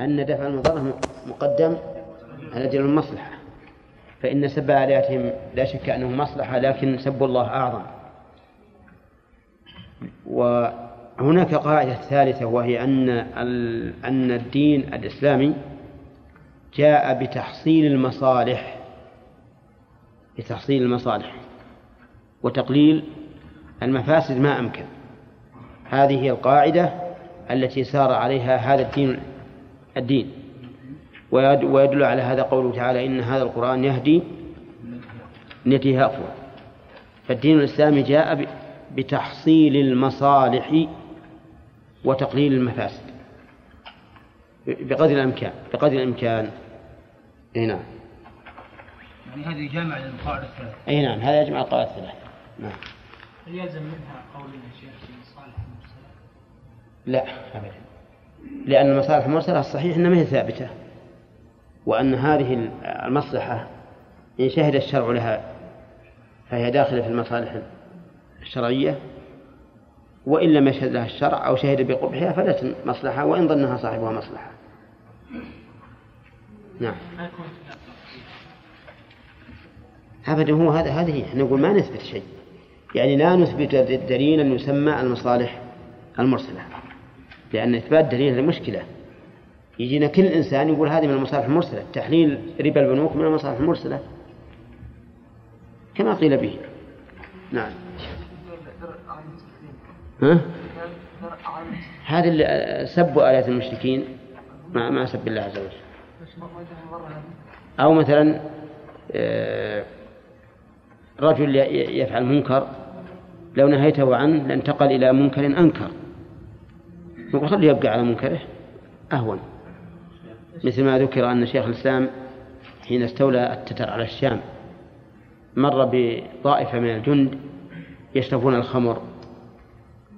أن دفع المضرة مقدم على أجل المصلحة فإن سب آلهتهم لا شك أنه مصلحة لكن سب الله أعظم. وهناك قاعدة ثالثة وهي أن أن الدين الإسلامي جاء بتحصيل المصالح بتحصيل المصالح وتقليل المفاسد ما أمكن. هذه القاعدة التي سار عليها هذا الدين الدين. ويدل على هذا قوله تعالى إن هذا القرآن يهدي نتي هافوا فالدين الإسلامي جاء بتحصيل المصالح وتقليل المفاسد. بقدر الإمكان بقدر الإمكان. أي نعم. يعني هذه جامع للقواعد الثلاث أي نعم هذا يجمع القواعد الثلاث نعم. هل يلزم منها قول الشيخ في مصالح المرسلة؟ لا أبدا. لأن المصالح المرسلة الصحيح أنها ما هي ثابتة وأن هذه المصلحة إن شهد الشرع لها فهي داخلة في المصالح الشرعية وإن لم يشهد لها الشرع أو شهد بقبحها فليست مصلحة وإن ظنها صاحبها مصلحة. نعم. أبدا هو هذا هذه إحنا نقول ما نثبت شيء. يعني لا نثبت دليلا يسمى المصالح المرسلة. لأن إثبات دليل مشكلة. يجينا كل إنسان يقول هذه من المصالح المرسلة تحليل ربا البنوك من المصالح المرسلة. كما قيل به. نعم. ها؟ هذا اللي سبوا آيات المشركين ما ما سب الله عز وجل. أو مثلا آه، رجل يفعل منكر لو نهيته عنه لانتقل إلى منكر أنكر. نقول يبقى على منكره أهون. مثل ما ذكر أن شيخ الإسلام حين استولى التتر على الشام مر بطائفة من الجند يشربون الخمر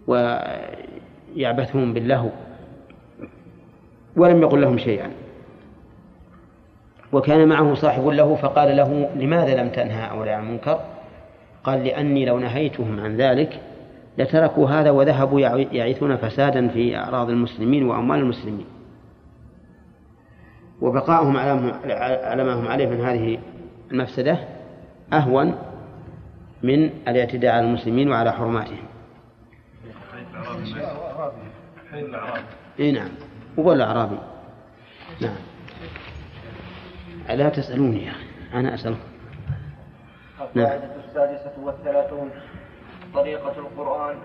ويعبثون باللهو ولم يقل لهم شيئا. وكان معه صاحب له فقال له لماذا لم تنهى هؤلاء عن المنكر؟ قال لأني لو نهيتهم عن ذلك لتركوا هذا وذهبوا يعيثون فسادا في أعراض المسلمين وأموال المسلمين. وبقاؤهم على ما هم عليه من هذه المفسدة أهون من الاعتداء على المسلمين وعلى حرماتهم. إي نعم. هو الأعرابي نعم. لا تسألوني يا أنا أسألكم. نعم السادسة والثلاثون. طريقة القرآن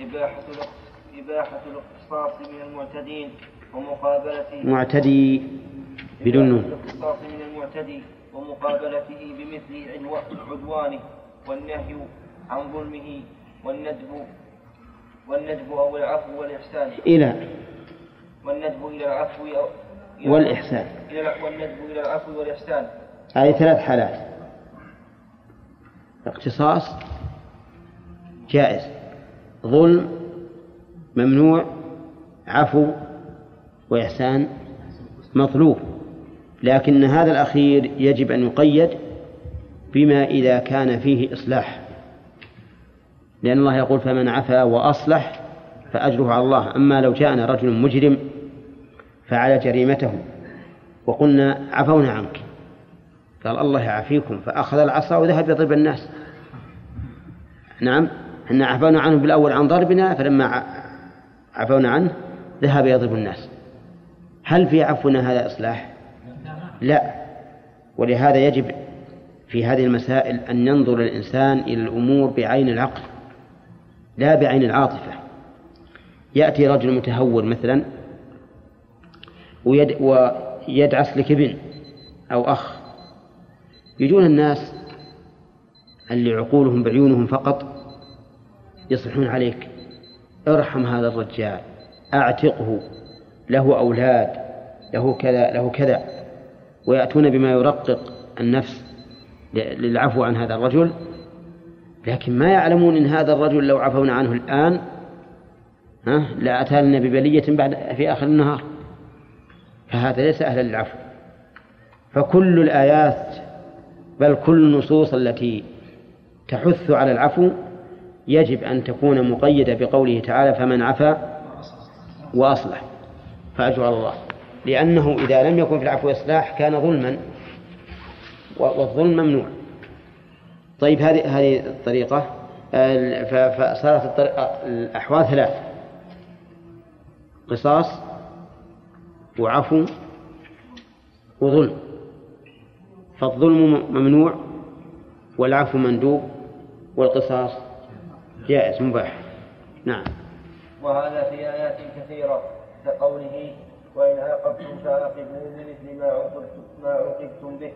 إباحة إباحة الاقتصاص من المعتدين ومقابلته. معتدي بدون نون. الاقتصاص من المعتدي ومقابلته بمثل عدوانه والنهي عن ظلمه والندب والندب أو العفو والإحسان. إلى والندب إلى العفو والإحسان. إلى والندب إلى العفو والإحسان. هذه ثلاث حالات. اقتصاص جائز. ظلم ممنوع عفو وإحسان مطلوب. لكن هذا الأخير يجب أن يقيد بما إذا كان فيه إصلاح. لأن الله يقول فمن عفا وأصلح فأجره على الله. أما لو جاءنا رجل مجرم فعل جريمته وقلنا عفونا عنك. قال الله يعافيكم. فأخذ العصا وذهب يضرب الناس. نعم؟ إحنا عفونا عنه بالأول عن ضربنا فلما عفونا عنه ذهب يضرب الناس. هل في عفونا هذا إصلاح؟ لا. ولهذا يجب في هذه المسائل أن ينظر الإنسان إلى الأمور بعين العقل لا بعين العاطفة. يأتي رجل متهور مثلا ويد ويدعس لك ابن أو أخ. يجون الناس اللي عقولهم بعيونهم فقط يصلحون عليك. ارحم هذا الرجال. أعتقه. له أولاد. له كذا له كذا. ويأتون بما يرقق النفس. للعفو عن هذا الرجل. لكن ما يعلمون إن هذا الرجل لو عفونا عنه الآن ها لأتى لنا ببلية بعد في آخر النهار. فهذا ليس أهلا للعفو فكل الآيات بل كل النصوص التي تحث على العفو يجب أن تكون مقيدة بقوله تعالى فمن عفا وأصلح. فأجر الله. لأنه إذا لم يكن في العفو إصلاح كان ظلما والظلم ممنوع. طيب هذه هذه الطريقة فصارت الأحوال ثلاث. قصاص وعفو وظلم. فالظلم ممنوع والعفو مندوب والقصاص جائز مباح. نعم. وهذا في آيات كثيرة كقوله وإن عاقبتم فعاقبوا بمثل ما عوقبتم ما عوقبتم به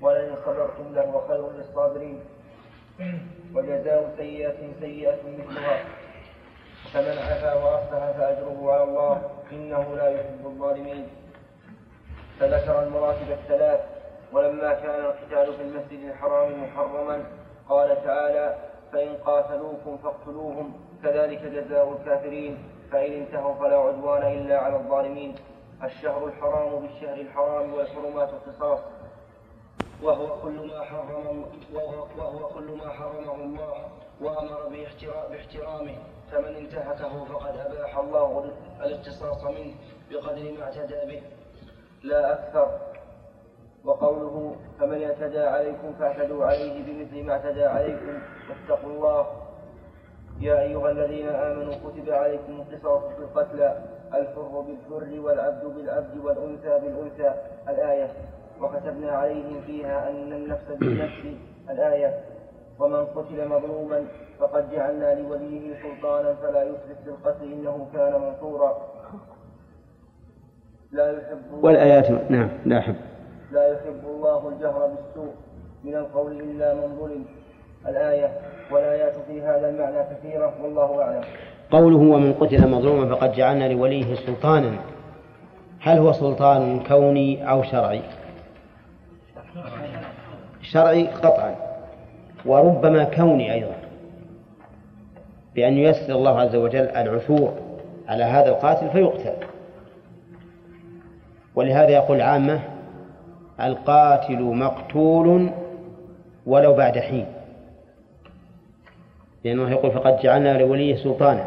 ولئن صبرتم لهو خير للصابرين. وجزاء سيئة سيئة مثلها فمن عفا وأصلح فأجره على الله إنه لا يحب الظالمين. فذكر المراتب الثلاث ولما كان القتال في المسجد الحرام محرما قال تعالى فإن قاتلوكم فاقتلوهم كذلك جزاء الكافرين فإن انتهوا فلا عدوان إلا على الظالمين. الشهر الحرام بالشهر الحرام والحرمات القصاص وهو كل ما حرم وهو, وهو كل ما حرمه الله وأمر باحترامه. فمن انتهكه فقد أباح الله الاقتصاص منه بقدر ما اعتدى به. لا أكثر. وقوله فمن اعتدى عليكم فاعتدوا عليه بمثل ما اعتدى عليكم واتقوا الله. يا أيها الذين آمنوا كتب عليكم القصاص في القتلى الحر بالحر والعبد بالعبد والأنثى بالأنثى. الآية وكتبنا عليهم فيها أن النفس بالنفس. الآية ومن قتل مظلوما فقد جعلنا لوليه سلطانا فلا يسرف في القتل إنه كان منصورا. لا يحب والآيات نعم لا يحب لا يحب الله الجهر بالسوء من القول إلا من ظلم. الآية والآيات في هذا المعنى كثيرة والله أعلم. قوله ومن قتل مظلوما فقد جعلنا لوليه سلطانا. هل هو سلطان كوني أو شرعي؟ شرعي قطعا وربما كوني أيضا. بأن ييسر الله عز وجل العثور على هذا القاتل فيقتل. ولهذا يقول العامة القاتل مقتول ولو بعد حين. لأنه يقول فقد جعلنا لوليه سلطانا.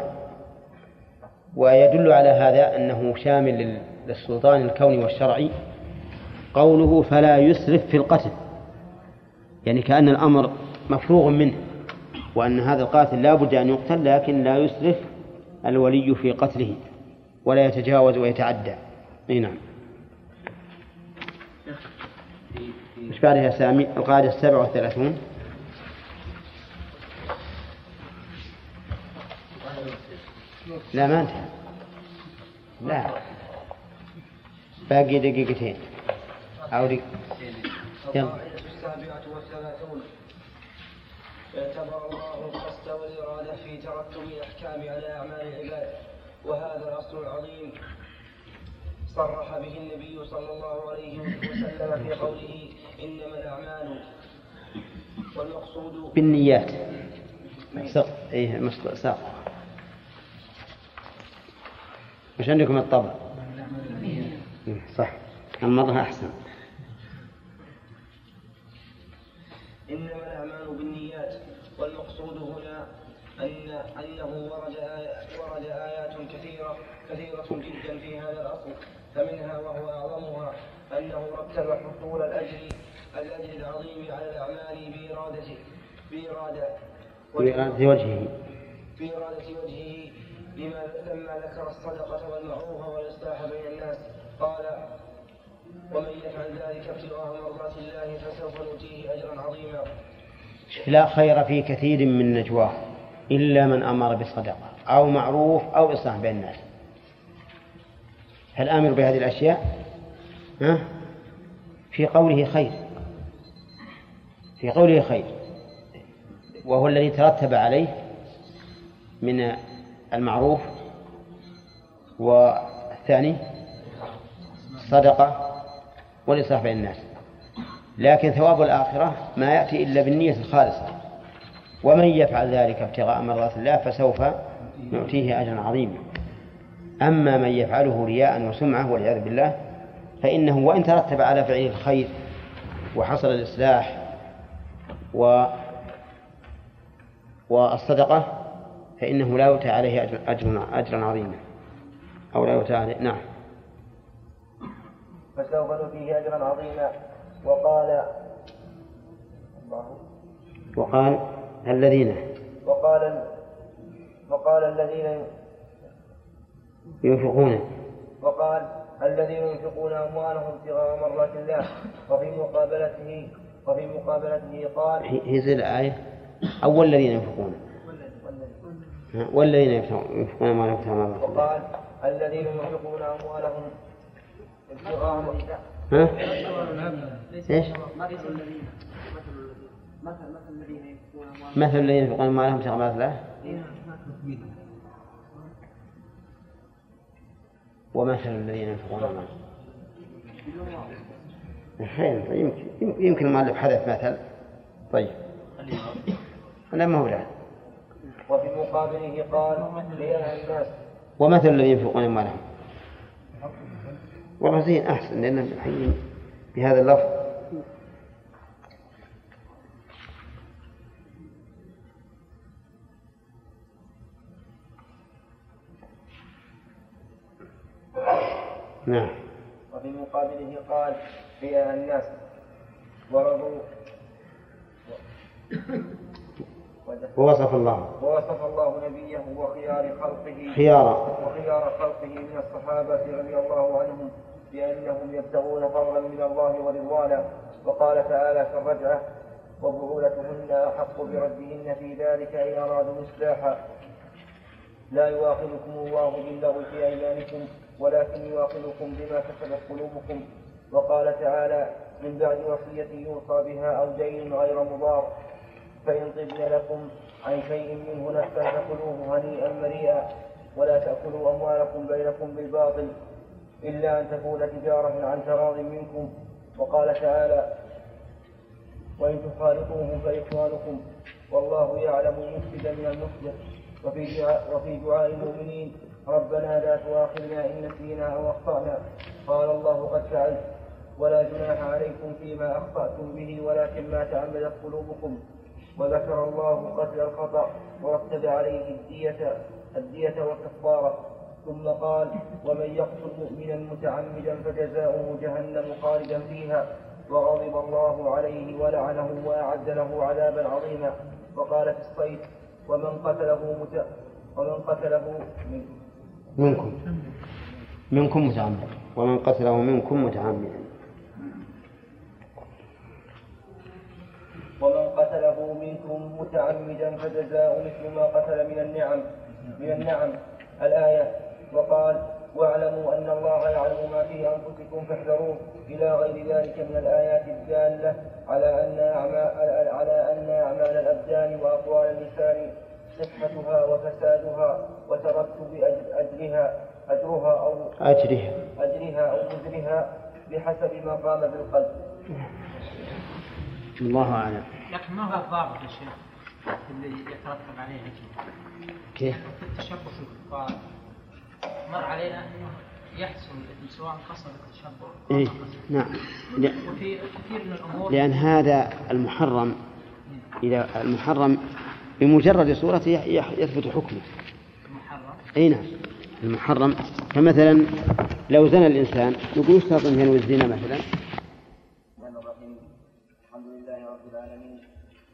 ويدل على هذا أنه شامل للسلطان الكوني والشرعي قوله فلا يسرف في القتل. يعني كأن الأمر مفروغ منه وأن هذا القاتل لا بد أن يقتل لكن لا يسرف الولي في قتله ولا يتجاوز ويتعدى. أي نعم. مش بعدها سامي؟ القاعدة السابعة والثلاثون. لا ما انتهى لا. باقي دقيقتين. أو دقيقة يلا. اعتبر الله القصد والإرادة في ترتب الأحكام على أعمال العباد وهذا الأصل العظيم صرح به النبي صلى الله عليه وسلم في قوله إنما الأعمال والمقصود بالنيات. إيه ساق. مش عندكم الطبع؟ صح. المضغة أحسن. إنما الأعمال بالنيات والمقصود هنا أن أنه ورد آيات ورد آيات كثيرة كثيرة جدا في هذا الأصل. فمنها وهو أعظمها أنه رتب حصول الأجر الأجر العظيم على الأعمال بإرادة بإرادة بإرادة وجهه. بإرادة وجهه لما لما ذكر الصدقة والمعروف والإصلاح بين الناس. قال ومن يفعل ذلك ابتغاء مرضات الله فسوف نؤتيه أجرا عظيما. لا خير في كثير من نجواه إلا من أمر بصدقة أو معروف أو إصلاح بين الناس. هل آمر بهذه الأشياء؟ ها؟ في قوله خير. في قوله خير. وهو الذي ترتب عليه من المعروف والثاني الصدقة والإصلاح بين الناس. لكن ثواب الآخرة ما يأتي إلا بالنية الخالصة. ومن يفعل ذلك ابتغاء مرضات الله فسوف نؤتيه أجرا عظيما. أما من يفعله رياء وسمعة والعياذ بالله فإنه وإن ترتب على فعله الخير وحصل الإصلاح و والصدقة فإنه لا يؤتى عليه أجر أجر أجرا عظيما. أو لا يؤتى عليه نعم. فسوف نؤتيه أجرا عظيما. وقال الله وقال الذين؟ وقال وقال الذين ينفقون وقال الذين ينفقون أموالهم ابتغاء مرضات الله وفي مقابلته وفي مقابلته قال هي زي الآية. أو الذين ينفقون. والذين ينفقون ما ينفقون ما وقال الذين ينفقون أموالهم ابتغاء مرضات ها؟ إيش؟ مثل الذين مثل الذين مثل مثل الذين ينفقون أموالهم. مثل الذين ينفقون أموالهم ابتغاء مرضات الله؟ ومثل الذين ينفقون أموالهم أحيانا يمكن يمكن المؤلف حدث مثل. طيب. لا ما هو وفي مقابله قال الناس. ومثل الذين ينفقون أموالهم والله زين أحسن لأن الحين بهذا اللفظ نعم. وفي مقابله قال لينهى الناس ورضوا. ووصف الله. ووصف الله نبيه وخيار خلقه. خيارا. وخيار خلقه من الصحابة رضي الله عنهم بأنهم يبتغون فضلا من الله ورضوانا وقال تعالى في الرجعة وبعولتهن أحق بردهن في ذلك إن أرادوا إصلاحا لا يواخذكم الله باللغو في أيمانكم. ولكن يواخذكم بما كسبت قلوبكم. وقال تعالى من بعد وصية يوصى بها أو دين غير مضار فإن طبن لكم عن شيء منه نفسا فكلوه هنيئا مريئا ولا تأكلوا أموالكم بينكم بالباطل إلا أن تكون تجارة عن تراض منكم. وقال تعالى وإن تخالطوهم فإخوانكم والله يعلم المفسد من المصلح وفي وفي دعاء المؤمنين ربنا لا تؤاخذنا إن نسينا أو أخطأنا. قال الله قد فعلت. ولا جناح عليكم فيما أخطأتم به ولكن ما تعمدت قلوبكم. وذكر الله قتل الخطأ ورتب عليه الدية الدية والكفارة. ثم قال ومن يقتل مؤمنا متعمدا فجزاؤه جهنم خالدا فيها. وغضب الله عليه ولعنه وأعد له عذابا عظيما. وقال في الصيد ومن قتله مت... ومن قتله من منكم. منكم متعمد. ومن قتله منكم متعمدا. ومن قتله منكم متعمدا فجزاء مثل ما قتل من النعم. من النعم. الآية. وقال واعلموا أن الله يعلم ما في أنفسكم فاحذروه. إلى غير ذلك من الآيات الدالة على أن أعمال على أن أعمال الأبدان وأقوال اللسان صحتها وفسادها وترتب أجر- أجرها أو أجرها. أجرها أو وزرها بحسب ما قام بالقلب. الله أعلم. لكن ما هو الضابط يا شيخ اللي يترتب عليه كذا كيف؟ في التشبه بالكفار مر علينا أنه يحصل سواء قصد التشبه إيه. نعم. وفي كثير من الأمور لأن هذا المحرم إذا المحرم بمجرد صورته يثبت حكمه. أي نعم. المحرم. فمثلا لو زنى الإنسان نقول اشترط أن ينوي الزنا مثلا؟ الحمد لله رب العالمين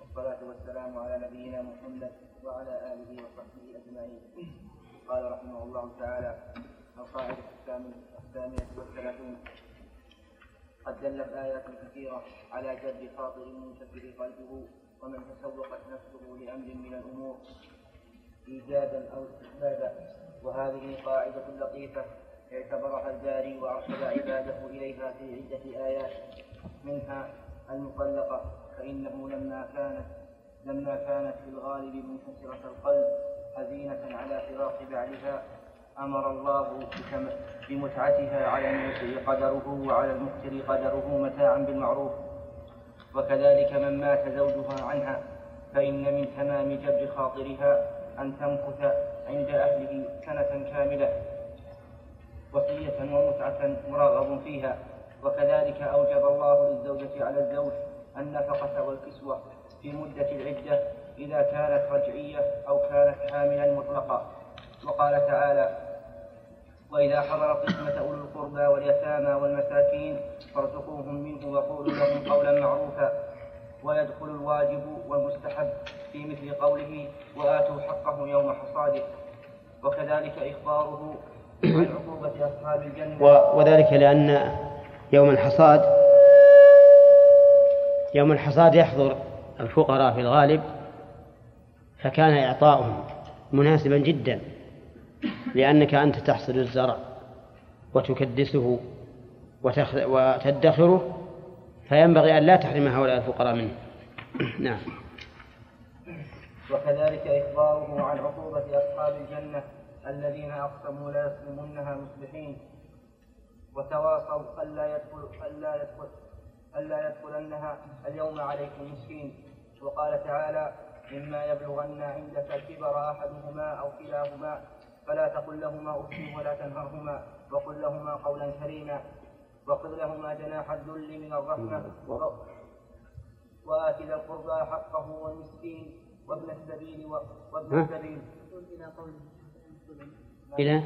والصلاة والسلام على نبينا محمد وعلى آله وصحبه أجمعين. قال رحمه الله تعالى قد دلت آيات كثيرة على جد خاطر منكسر قلبه ومن تسوقت نفسه لأمر من الأمور. إيجادا أو استحبابا. وهذه قاعدة لطيفة اعتبرها الباري وأرشد عباده إليها في عدة آيات. منها المطلقة فإنه لما كانت لما كانت في الغالب منكسرة القلب حزينة على فراق بعدها أمر الله بمتعتها على الموسع قدره وعلى المقتر قدره متاعا بالمعروف. وكذلك من مات زوجها عنها فإن من تمام جبر خاطرها أن تمكث عند أهله سنة كاملة وصية ومتعة مرغب فيها. وكذلك أوجب الله للزوجة على الزوج النفقة والكسوة في مدة العدة إذا كانت رجعية أو كانت حاملا مطلقة وقال تعالى وإذا حضر قسمة أولي القربى واليتامى والمساكين فارزقوهم منه وقولوا لهم قولا معروفا. ويدخل الواجب والمستحب في مثل قوله وآتوا حقه يوم حصاده وكذلك إخباره عن عقوبة أصحاب الجنة و- وذلك لأن يوم الحصاد يوم الحصاد يحضر الفقراء في الغالب فكان إعطاؤهم مناسبا جدا لأنك أنت تحصد الزرع وتكدسه. وتدخره فينبغي أن لا تحرم هؤلاء الفقراء منه. نعم. وكذلك إخباره عن عقوبة أصحاب الجنة الذين أقسموا لا يصومنها مصبحين. وتواصوا ألا يدخل ألا يدخل ألا يدخلنها اليوم عليكم مسكين. وقال تعالى إما يبلغن عندك الكبر أحدهما أو كلاهما فلا تقل لهما أف ولا تنهرهما وقل لهما قولا كريما وخذ لهما جناح الذل من الرحمة. وآت ذا القربى حقه والمسكين وابن السبيل و- وابن؟ السبيل. إلى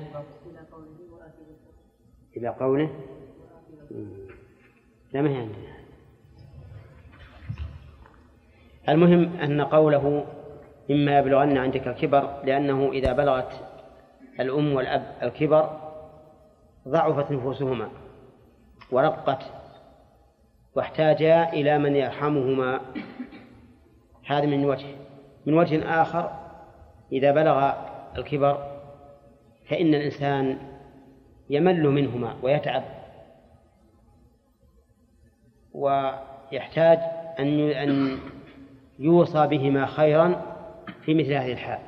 إلى؟ قوله لا ما هي عندنا. المهم أن قوله إما يبلغن عندك الكبر لأنه إذا بلغت الأم والأب الكبر ضعفت نفوسهما. ورقت واحتاجا إلى من يرحمهما. هذا من وجه. من وجه آخر إذا بلغ الكبر فإن الإنسان يمل منهما ويتعب. ويحتاج أن أن يوصى بهما خيرا في مثل هذه الحال.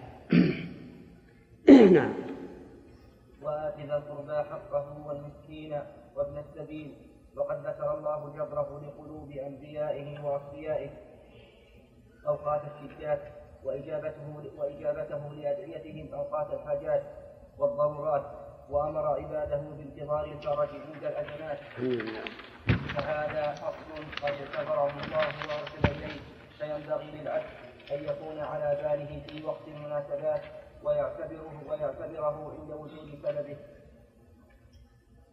نعم. وآت ذا القربى حقه والمسكين. وابن السبيل وقد ذكر الله جبره لقلوب أنبيائه وأصفيائه أوقات الشدات وإجابته وإجابته لأدعيتهم أوقات الحاجات والضرورات وأمر عباده بانتظار الفرج عند الأزمات فهذا أصل قد اعتبره الله وأرسل إليه فينبغي للعبد أن يكون على باله في وقت المناسبات ويعتبره ويعتبره عند وجود سببه.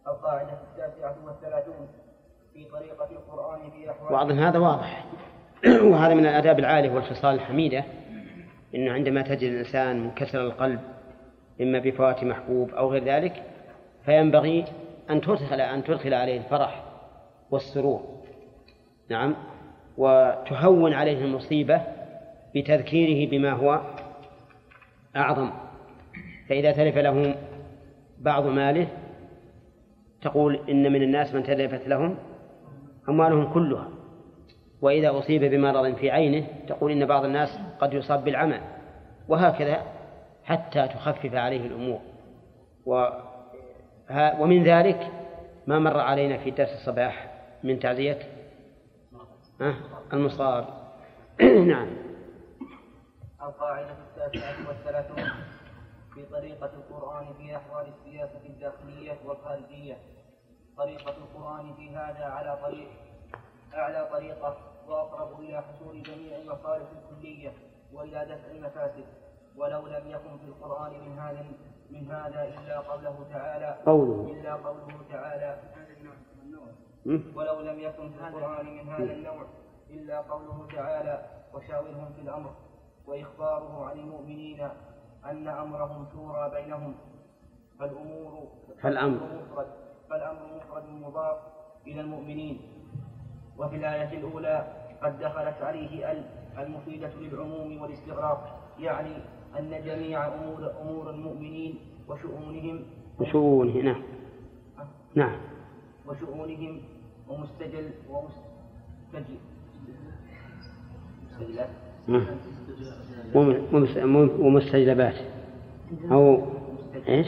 القاعدة التاسعة والثلاثون في طريقة القرآن في أحوال هذا واضح. وهذا من الآداب العالية والخصال الحميدة. إنه عندما تجد الإنسان منكسر القلب إما بفوات محبوب أو غير ذلك فينبغي أن تدخل أن تدخل عليه الفرح والسرور. نعم. وتهون عليه المصيبة بتذكيره بما هو أعظم. فإذا تلف له بعض ماله تقول إن من الناس من تلفت لهم أموالهم كلها وإذا أصيب بمرض في عينه تقول إن بعض الناس قد يصاب بالعمى وهكذا حتى تخفف عليه الأمور. و ومن ذلك ما مر علينا في درس الصباح من تعزية ها، المصاب. نعم. القاعدة التاسعة والثلاثون. في طريقة القرآن في أحوال السياسة الداخلية والخارجية. طريقة القرآن في هذا على طريق أعلى طريقة وأقرب إلى حصول جميع المصالح الكلية وإلى دفع المفاسد. ولو لم يكن في القرآن من هذا من هذا إلا قوله تعالى قوله. إلا قوله تعالى? ولو لم يكن في القرآن من هذا النوع إلا قوله تعالى وشاورهم في الأمر وإخباره عن المؤمنين أن أمرهم شورى بينهم فالأمور فالأمر. مفرد فالأمر مفرد مضاف إلى المؤمنين. وفي الآية الأولى قد دخلت عليه ال المفيدة للعموم والاستغراق يعني أن جميع أمور أمور المؤمنين وشؤونهم وشؤونه نعم. نعم. وشؤونهم ومستجل ومستجل مستجلات. ومستجلبات. أو إيش؟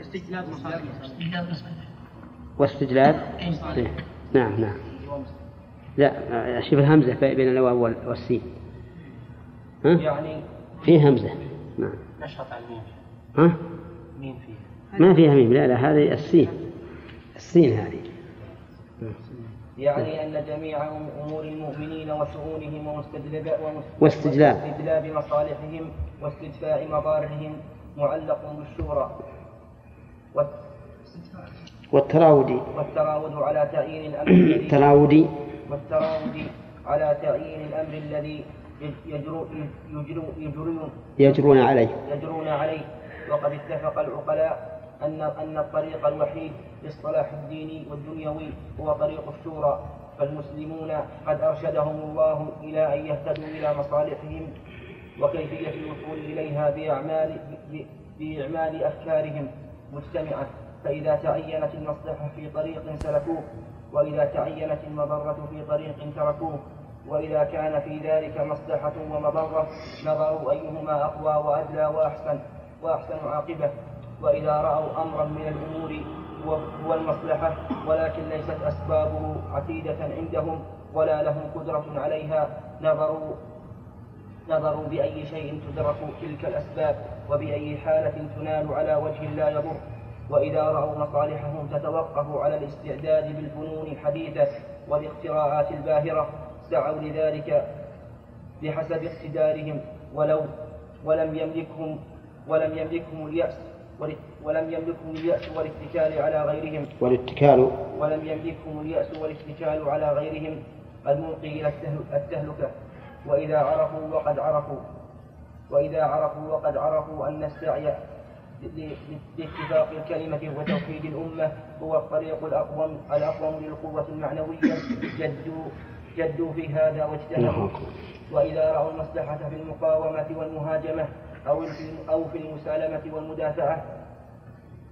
استجلاب مصالح واستجلاب؟ إيه. نعم نعم. لا شوف الهمزة بين الواو وال- والسين. ها؟ يعني في همزة. نعم. نشرط على الميم. ها؟ ميم فيه ما فيها ميم. لا لا هذه السين. السين هذه. يعني أن جميع أمور المؤمنين وشؤونهم ومستجلب واستجلاب. واستجلاب مصالحهم واستدفاع مضارهم معلق بالشورى. والتراودي. والتراود على تعيين الأمر الذي التراودي والتراود على تعيين الأمر الذي يجرو يجرو يجرون يجرون عليه. يجرون عليه. وقد اتفق العقلاء أن أن الطريق الوحيد للصلاح الديني والدنيوي هو طريق الشورى فالمسلمون قد أرشدهم الله إلى أن يهتدوا إلى مصالحهم وكيفية الوصول إليها بأعمال بإعمال أفكارهم مجتمعة. فإذا تعينت المصلحة في طريق سلكوه وإذا تعينت المضرة في طريق تركوه وإذا كان في ذلك مصلحة ومضرة نظروا أيهما أقوى وأدلى وأحسن وأحسن عاقبة. وإذا رأوا أمرا من الأمور هو المصلحة ولكن ليست أسبابه عتيدة عندهم ولا لهم قدرة عليها نظروا نظروا بأي شيء تدرك تلك الأسباب وبأي حالة تنال على وجه لا يضر. وإذا رأوا مصالحهم تتوقف على الاستعداد بالفنون الحديثة والاختراعات الباهرة سعوا لذلك بحسب اقتدارهم. ولو ولم يملكهم ولم يملكهم اليأس ولم يملكهم اليأس والاتكال على غيرهم. والاتكال. ولم يملكهم اليأس والاتكال على غيرهم. الملقي إلى التهلكة. وإذا عرفوا وقد عرفوا. وإذا عرفوا وقد عرفوا أن السعي لاتفاق الكلمة وتوحيد الأمة هو الطريق الأقوم الأقوم للقوة المعنوية. جدوا جدوا في هذا واجتهدوا وإذا رأوا المصلحة في المقاومة والمهاجمة أو أو في المسالمة والمدافعة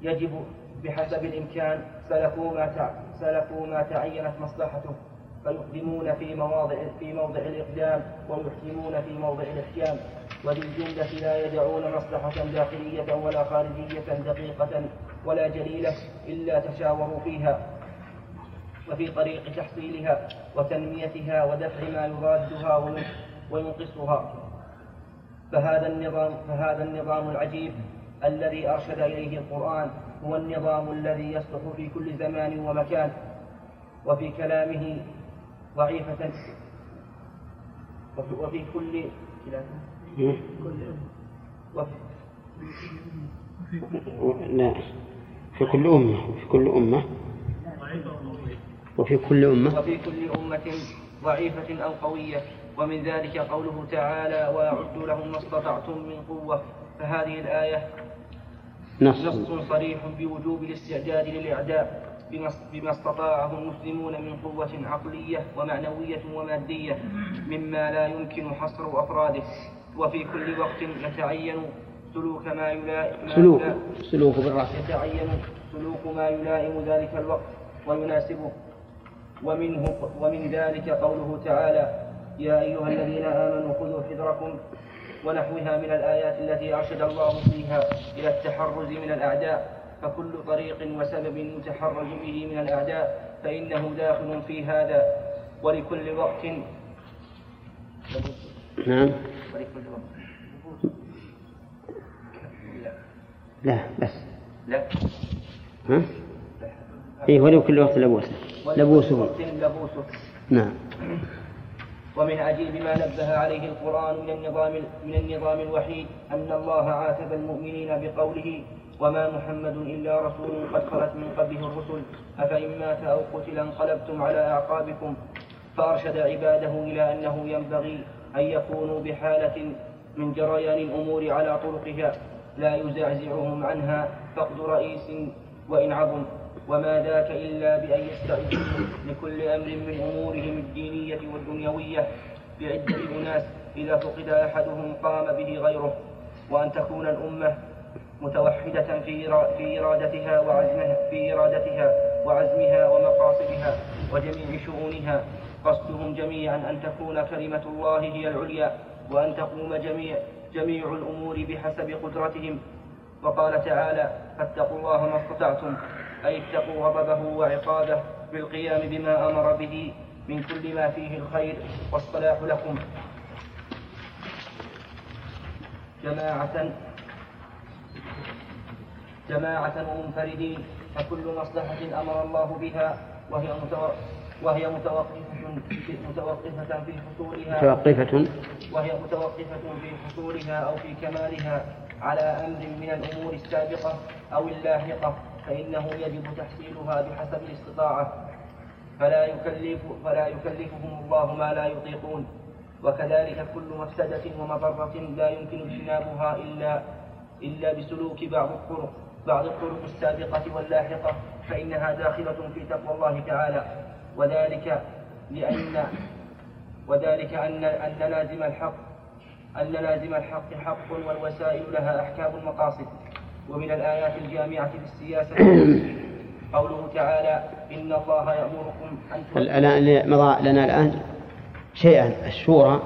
يجب بحسب الإمكان سلكوا ما سلكوا ما تعينت مصلحته فيقدمون في مواضع في موضع الإقدام ويحكمون في موضع الإحكام. وبالجملة لا يدعون مصلحة داخلية ولا خارجية دقيقة ولا جليلة إلا تشاوروا فيها وفي طريق تحصيلها وتنميتها ودفع ما يضادها وينقصها. فهذا النظام فهذا النظام العجيب الذي أرشد إليه القرآن هو النظام الذي يصلح في كل زمان ومكان وفي كلامه ضعيفة. وفي, وفي كل وفي لا في كل أمة. وفي كل أمة وفي كل أمة. وفي كل أمة ضعيفة أو قوية. ومن ذلك قوله تعالى وأعدوا لهم ما استطعتم من قوة. فهذه الآية نص. نص صريح بوجوب الاستعداد للإعداء بما استطاعه المسلمون من قوة عقلية ومعنوية ومادية مما لا يمكن حصر أفراده. وفي كل وقت يتعين سلوك ما يلائم سلوك. سلوك بالرأس. يتعين سلوك ما يلائم ذلك الوقت ويناسبه. ومنه ومن ذلك قوله تعالى يا أيها الذين آمنوا خذوا حذركم ونحوها من الآيات التي أرشد الله فيها إلى التحرز من الأعداء فكل طريق وسبب يتحرز به من الأعداء فإنه داخل في هذا. ولكل وقت نعم. ولكل وقت. لا بس. لا. ها؟ إيه ولكل وقت لبوسه. لبوسه. لبوسه. نعم. ومن عجيب ما نبه عليه القرآن من النظام من النظام الوحيد أن الله عاتب المؤمنين بقوله وما محمد إلا رسول قد خلت من قبله الرسل أفإن مات أو قتل انقلبتم على أعقابكم فأرشد عباده إلى أنه ينبغي أن يكونوا بحالة من جريان الأمور على طرقها لا يزعزعهم عنها فقد رئيس وإن عظم. وما ذاك إلا بأن يستعدوا لكل أمر من أمورهم الدينية والدنيوية. بعدة أناس إذا فقد أحدهم قام به غيره وأن تكون الأمة متوحدة في في إرادتها وعزمها في إرادتها وعزمها ومقاصدها وجميع شؤونها. قصدهم جميعا أن تكون كلمة الله هي العليا وأن تقوم جميع جميع الأمور بحسب قدرتهم. وقال تعالى فاتقوا الله ما استطعتم. أي اتقوا غضبه وعقابه بالقيام بما أمر به من كل ما فيه الخير والصلاح لكم. جماعة جماعة ومنفردين فكل مصلحة أمر الله بها وهي وهي متوقفة متوقفة في حصولها. متوقفة. وهي متوقفة في حصولها أو في كمالها على أمر من الأمور السابقة أو اللاحقة. فإنه يجب تحصيلها بحسب الاستطاعة فلا يكلف فلا يكلفهم الله ما لا يطيقون. وكذلك كل مفسدة ومضرة لا يمكن اجتنابها إلا إلا بسلوك بعض الطرق بعض الطرق السابقة واللاحقة فإنها داخلة في تقوى الله تعالى. وذلك لأن وذلك أن أن لازم الحق أن لازم الحق حق والوسائل لها أحكام المقاصد ومن الآيات الجامعة للسياسة قوله تعالى إن الله يأمركم أن الآن مضى لنا الآن شيئا الشورى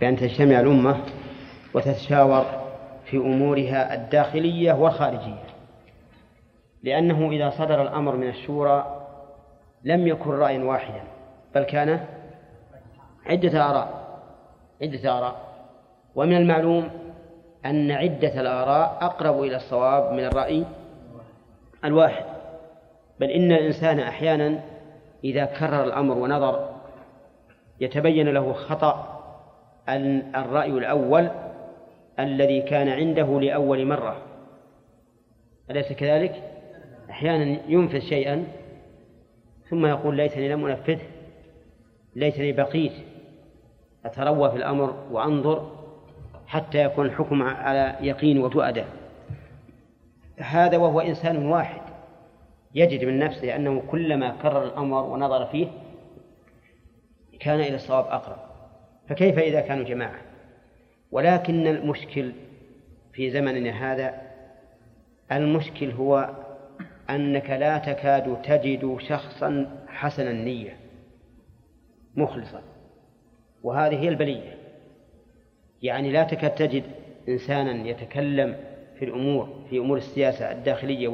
بأن تجتمع الأمة وتتشاور في أمورها الداخلية والخارجية. لأنه إذا صدر الأمر من الشورى لم يكن رأيا واحدا بل كان عدة آراء عدة آراء. ومن المعلوم أن عدة الآراء أقرب إلى الصواب من الرأي الواحد بل إن الإنسان أحيانا إذا كرر الأمر ونظر يتبين له خطأ الرأي الأول الذي كان عنده لأول مرة أليس كذلك؟ أحيانا ينفذ شيئا ثم يقول ليتني لم أنفذه ليتني بقيت أتروى في الأمر وأنظر حتى يكون الحكم على يقين وتؤدى. هذا وهو إنسان واحد يجد من نفسه أنه كلما كرر الأمر ونظر فيه كان إلى الصواب أقرب. فكيف إذا كانوا جماعة؟ ولكن المشكل في زمننا هذا المشكل هو أنك لا تكاد تجد شخصا حسن النية مخلصا. وهذه هي البلية. يعني لا تكاد تجد إنسانا يتكلم في الأمور في أمور السياسة الداخلية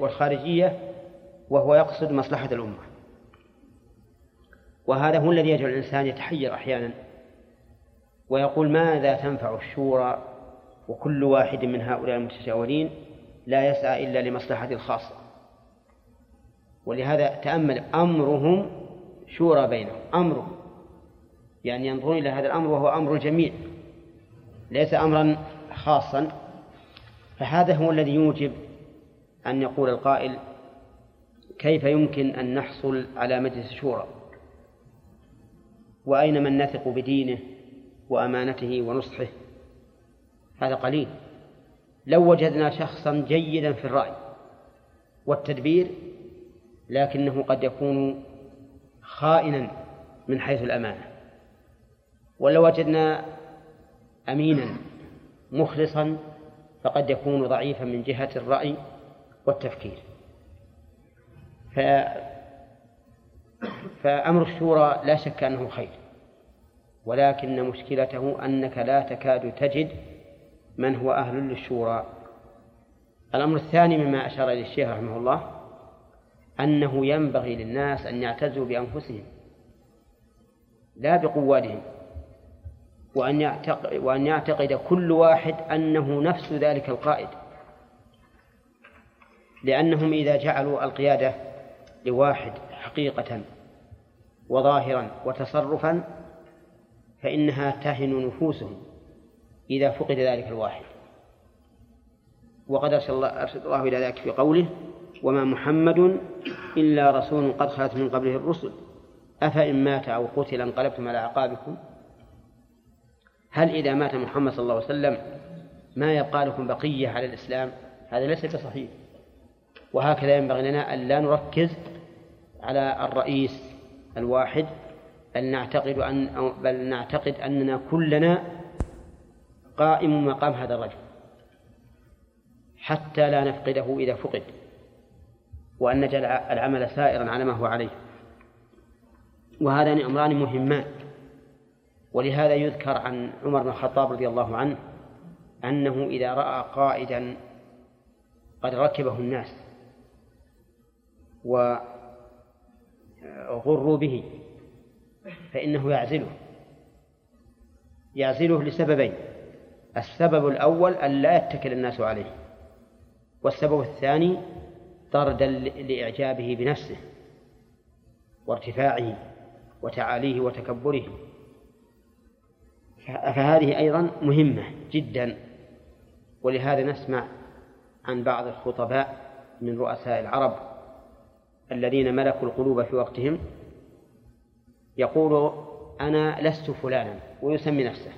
والخارجية وهو يقصد مصلحة الأمة. وهذا هو الذي يجعل الإنسان يتحير أحيانا ويقول ماذا تنفع الشورى وكل واحد من هؤلاء المتشاورين لا يسعى إلا لمصلحة الخاصة؟ ولهذا تأمل أمرهم شورى بينهم أمرهم يعني ينظرون إلى هذا الأمر وهو أمر الجميع ليس أمرا خاصا فهذا هو الذي يوجب أن يقول القائل كيف يمكن أن نحصل على مجلس شورى؟ وأين من نثق بدينه وأمانته ونصحه؟ هذا قليل. لو وجدنا شخصا جيدا في الرأي والتدبير لكنه قد يكون خائنا من حيث الأمانة. ولو وجدنا أمينا مخلصا فقد يكون ضعيفا من جهة الرأي والتفكير. ف... فأمر الشورى لا شك أنه خير ولكن مشكلته أنك لا تكاد تجد من هو أهل للشورى. الأمر الثاني مما أشار إليه الشيخ رحمه الله أنه ينبغي للناس أن يعتزوا بأنفسهم لا بقوادهم وأن يعتقد, وأن يعتقد كل واحد أنه نفس ذلك القائد. لأنهم إذا جعلوا القيادة لواحد حقيقة وظاهرا وتصرفا فإنها تهن نفوسهم إذا فقد ذلك الواحد. وقد أرشد الله, إلى ذلك في قوله وما محمد إلا رسول قد خلت من قبله الرسل أفإن مات أو قتل انقلبتم على أعقابكم؟ هل إذا مات محمد صلى الله عليه وسلم ما يبقى لكم بقية على الإسلام؟ هذا ليس بصحيح. وهكذا ينبغي لنا أن لا نركز على الرئيس الواحد بل نعتقد أن بل نعتقد أننا كلنا قائم مقام هذا الرجل حتى لا نفقده إذا فقد وأن نجعل العمل سائرا على ما هو عليه. وهذان أمران مهمان. ولهذا يذكر عن عمر بن الخطاب رضي الله عنه أنه إذا رأى قائدا قد ركبه الناس وغروا به فإنه يعزله. يعزله لسببين السبب الأول أن لا يتكل الناس عليه والسبب الثاني طردا لإعجابه بنفسه وارتفاعه وتعاليه وتكبره. فهذه أيضا مهمة جدا ولهذا نسمع عن بعض الخطباء من رؤساء العرب الذين ملكوا القلوب في وقتهم يقول أنا لست فلانا ويسمي نفسه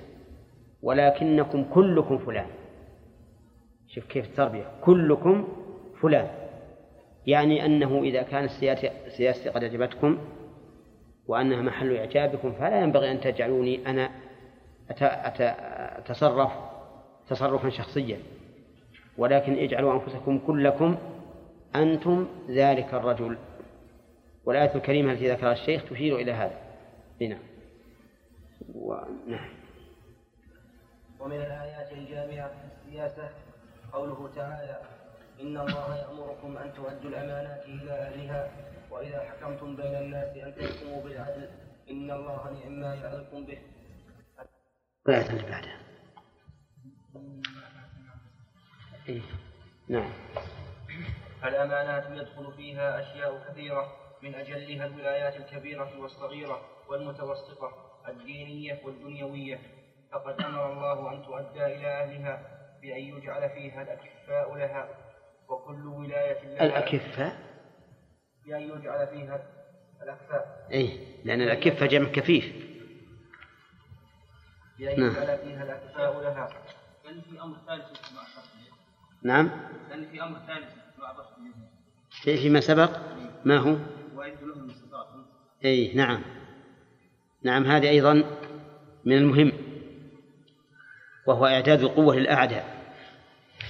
ولكنكم كلكم فلان. شوف كيف التربية كلكم فلان. يعني أنه إذا كانت سياستي قد أعجبتكم وأنها محل إعجابكم فلا ينبغي أن تجعلوني أنا أتصرف تصرفا شخصيا. ولكن اجعلوا أنفسكم كلكم أنتم ذلك الرجل. والآية الكريمة التي ذكرها الشيخ تشير إلى هذا. نعم ونعم. ومن الآيات الجامعة في السياسة قوله تعالى إن الله يأمركم أن تؤدوا الأمانات إلى أهلها وإذا حكمتم بين الناس أن تحكموا بالعدل إن الله نعم ما يعظكم به. الآية اللي بعدها إيه؟ نعم. الأمانات يدخل فيها أشياء كثيرة من أجلها الولايات الكبيرة والصغيرة والمتوسطة الدينية والدنيوية. فقد أمر الله أن تؤدى إلى أهلها بأن يجعل فيها الأكفاء لها. وكل ولاية لها الأكفاء؟ بأن يجعل فيها الأكفاء. إيه. لأن الأكفة جمع كفيف. بأن نعم. يجعل فيها الأكفاء لها. لأن في أمر ثالث نعم. لأن في أمر ثالث في فيما سبق؟ ما هو؟ أي نعم. نعم هذه أيضا من المهم وهو إعداد القوة للأعداء.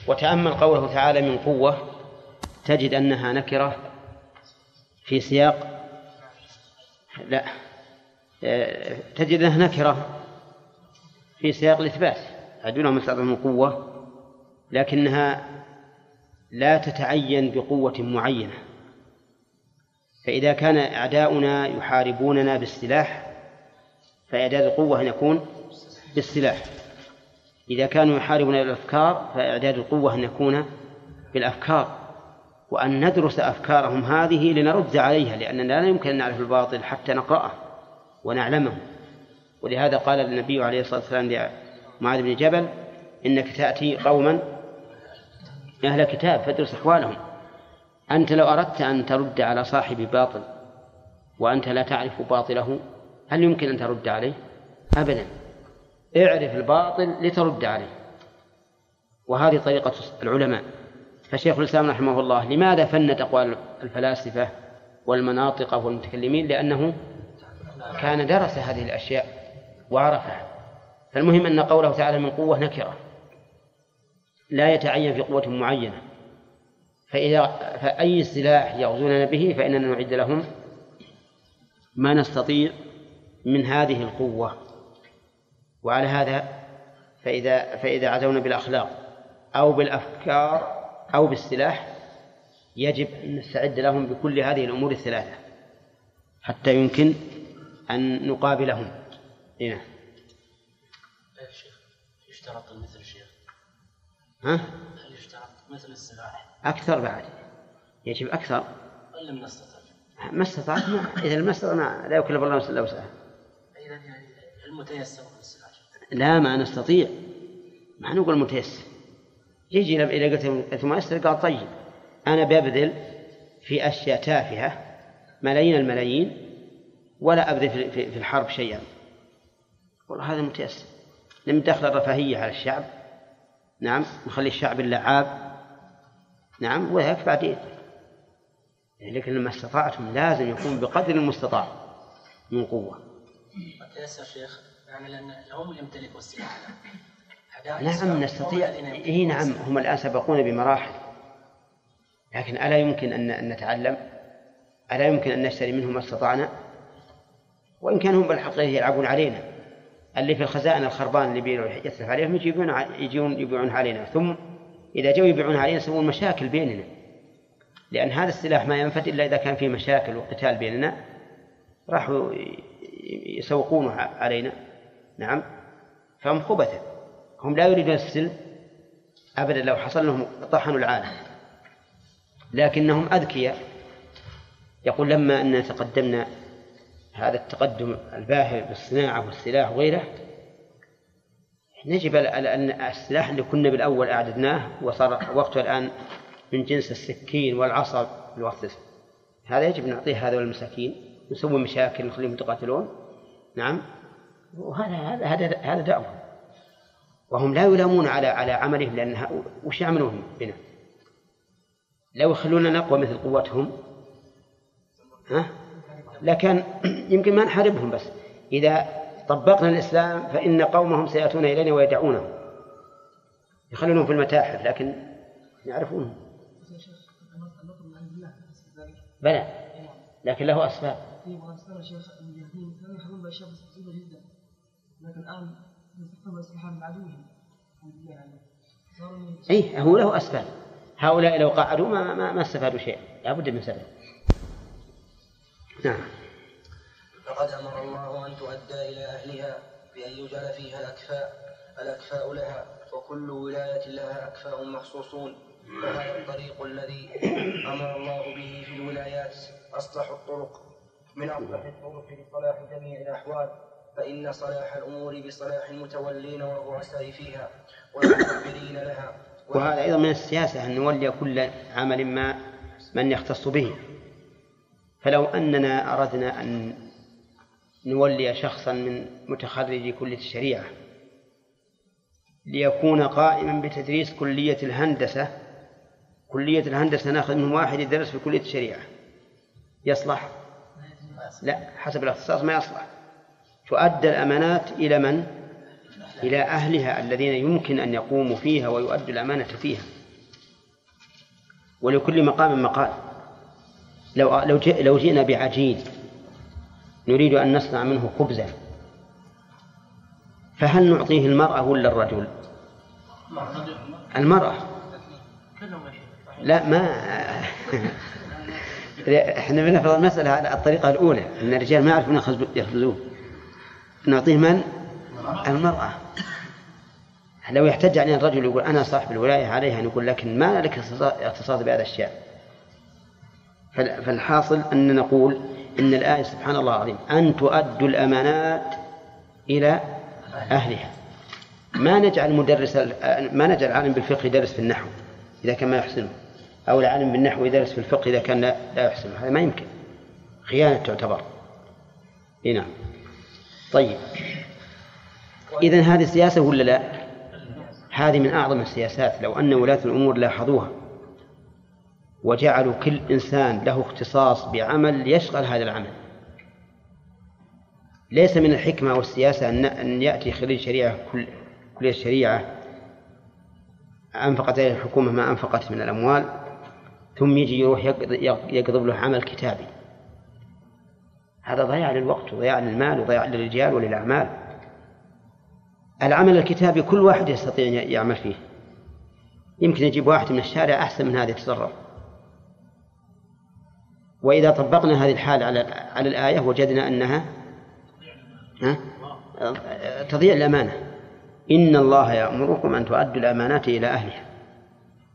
وتأمل قوله تعالى من قوة تجد أنها نكرة في سياق. لا. تجد أنها نكرة. في سياق الإثبات. عدونا من من قوة لكنها لا تتعين بقوة معينة. فإذا كان أعداؤنا يحاربوننا بالسلاح فإعداد القوة أن يكون بالسلاح. إذا كانوا يحاربون الأفكار فإعداد القوة أن يكون بالأفكار. وأن ندرس أفكارهم هذه لنرد عليها لأننا لا يمكن أن نعرف الباطل حتى نقرأه ونعلمه. ولهذا قال النبي عليه الصلاة والسلام لمعاذ بن جبل إنك تأتي قوما أهل كتاب فادرس أحوالهم. أنت لو أردت أن ترد على صاحب باطل وأنت لا تعرف باطله هل يمكن أن ترد عليه؟ أبدا. اعرف الباطل لترد عليه. وهذه طريقة العلماء. فشيخ الإسلام رحمه الله لماذا فند أقوال الفلاسفة والمناطق والمتكلمين؟ لأنه كان درس هذه الأشياء. وعرفها. فالمهم أن قوله تعالى من قوة نكرة. لا يتعين في قوة معينة. فإذا فأي سلاح يغزوننا به فإننا نعد لهم ما نستطيع من هذه القوة. وعلى هذا فإذا فإذا عزونا بالأخلاق أو بالأفكار أو بالسلاح يجب أن نستعد لهم بكل هذه الأمور الثلاثة حتى يمكن أن نقابلهم. هنا يشترط مثل الشيخ ها؟ هل يشترط مثل السلاح؟ أكثر بعد. يجب أكثر. إن لم نستطع ما استطعت ما إذا ما استطعنا لا يكلف الله نفسا إلا وسعها. إذا يعني المتيسر في السلاح. لا ما نستطيع. ما نقول متيسر. يجي إذا قلت ثم أسر قال طيب أنا ببذل في أشياء تافهة ملايين الملايين ولا أبذل في الحرب شيئا. والله هذا متيسر. لم دخل الرفاهية على الشعب. نعم نخلي الشعب اللعاب. نعم ويكفي بعدين لكن لما استطعتم لازم يكون بقدر المستطاع من قوة. متيسر شيخ يعني لأن هم يمتلكوا السلاح نعم نستطيع. إي نعم هم الآن سبقونا بمراحل. لكن ألا يمكن أن نتعلم؟ ألا يمكن أن نشتري منهم ما استطعنا؟ وإن كانوا هم بالحقيقة يلعبون علينا. اللي في الخزائن الخربان اللي يتلف عليهم يجيبون يجون يبيعون علينا. ثم إذا جو يبيعون علينا يسوون مشاكل بيننا. لأن هذا السلاح ما ينفد إلا إذا كان في مشاكل وقتال بيننا راحوا يسوقونه علينا. نعم. فهم خبثة. هم لا يريدون السلم أبدا. لو حصل لهم طحنوا العالم. لكنهم أذكياء. يقول لما أن تقدمنا هذا التقدم الباهر بالصناعة والسلاح وغيره نجب أن السلاح اللي كنا بالأول أعددناه وصار وقته الآن من جنس السكين والعصا الوقت هذا يجب نعطيه هذا المساكين نسوي مشاكل نخليهم يتقاتلون. نعم. وهذا هذا هذا هذا دعوة. وهم لا يلامون على على عملهم لأن وش يعملون بنا؟ لو يخلونا نقوى مثل قوتهم ها؟ لكن يمكن ما نحاربهم بس. إذا طبقنا الإسلام فإن قومهم سيأتون إلينا ويدعونه يخلونهم في المتاحف لكن يعرفونهم. بلى. لكن له أسباب. أي هو له أسباب. هؤلاء لو قعدوا ما ما, ما استفادوا شيئا. لابد من سبب. نعم. فقد أمر الله أن تؤدى إلى أهلها بأن يجعل فيها الأكفاء الأكفاء لها وكل ولاية لها أكفاء مخصوصون. وهذا الطريق الذي أمر الله به في الولايات أصلح الطرق. من أصلح الطرق لصلاح جميع الأحوال فإن صلاح الأمور بصلاح المتولين والرؤساء فيها والمدبرين لها. وهذا أيضا من السياسة أن نولي كل عمل ما من يختص به. فلو أننا أردنا أن نولي شخصا من متخرجي كلية الشريعة ليكون قائما بتدريس كلية الهندسة. كلية الهندسة ناخذ من واحد يدرس في كلية الشريعة. يصلح؟ لا حسب الاختصاص ما يصلح. تؤدى الأمانات إلى من؟ إلى أهلها الذين يمكن أن يقوموا فيها ويؤدوا الأمانة فيها. ولكل مقام مقال. لو لو جئنا بعجين نريد أن نصنع منه خبزا. فهل نعطيه المرأة ولا الرجل؟ المرأة. لا ما إحنا بنفرض المسألة على الطريقة الأولى أن الرجال ما يعرفون يخبزون. نعطيه من؟ المرأة. لو يحتج علينا الرجل يقول أنا صاحب الولاية عليها نقول لكن ما لك اختصاص بهذا الشيء. فالحاصل أن نقول إن الآية سبحان الله العظيم أن تؤدوا الأمانات إلى أهلها. ما نجعل مدرس ما نجعل عالم بالفقه يدرس في النحو إذا كان ما يحسنه أو العالم بالنحو يدرس في الفقه إذا كان لا, يحسنه. هذا ما يمكن. خيانة تعتبر. إيه نعم. طيب. إذا هذه سياسة ولا لا؟ هذه من أعظم السياسات لو أن ولاة الأمور لاحظوها. وجعلوا كل إنسان له اختصاص بعمل يشغل هذا العمل. ليس من الحكمة والسياسة أن يأتي خريج شريعة كل كلية الشريعة أنفقت عليه الحكومة ما أنفقت من الأموال ثم يجي يروح يقضب له عمل كتابي. هذا ضياع للوقت وضياع للمال وضياع للرجال وللأعمال. العمل الكتابي كل واحد يستطيع أن يعمل فيه. يمكن يجيب واحد من الشارع أحسن من هذا يتصرف. وإذا طبقنا هذه الحال على على الآية وجدنا أنها ها؟ تضيع الأمانة. إن الله يأمركم أن تؤدوا الأمانات إلى أهلها.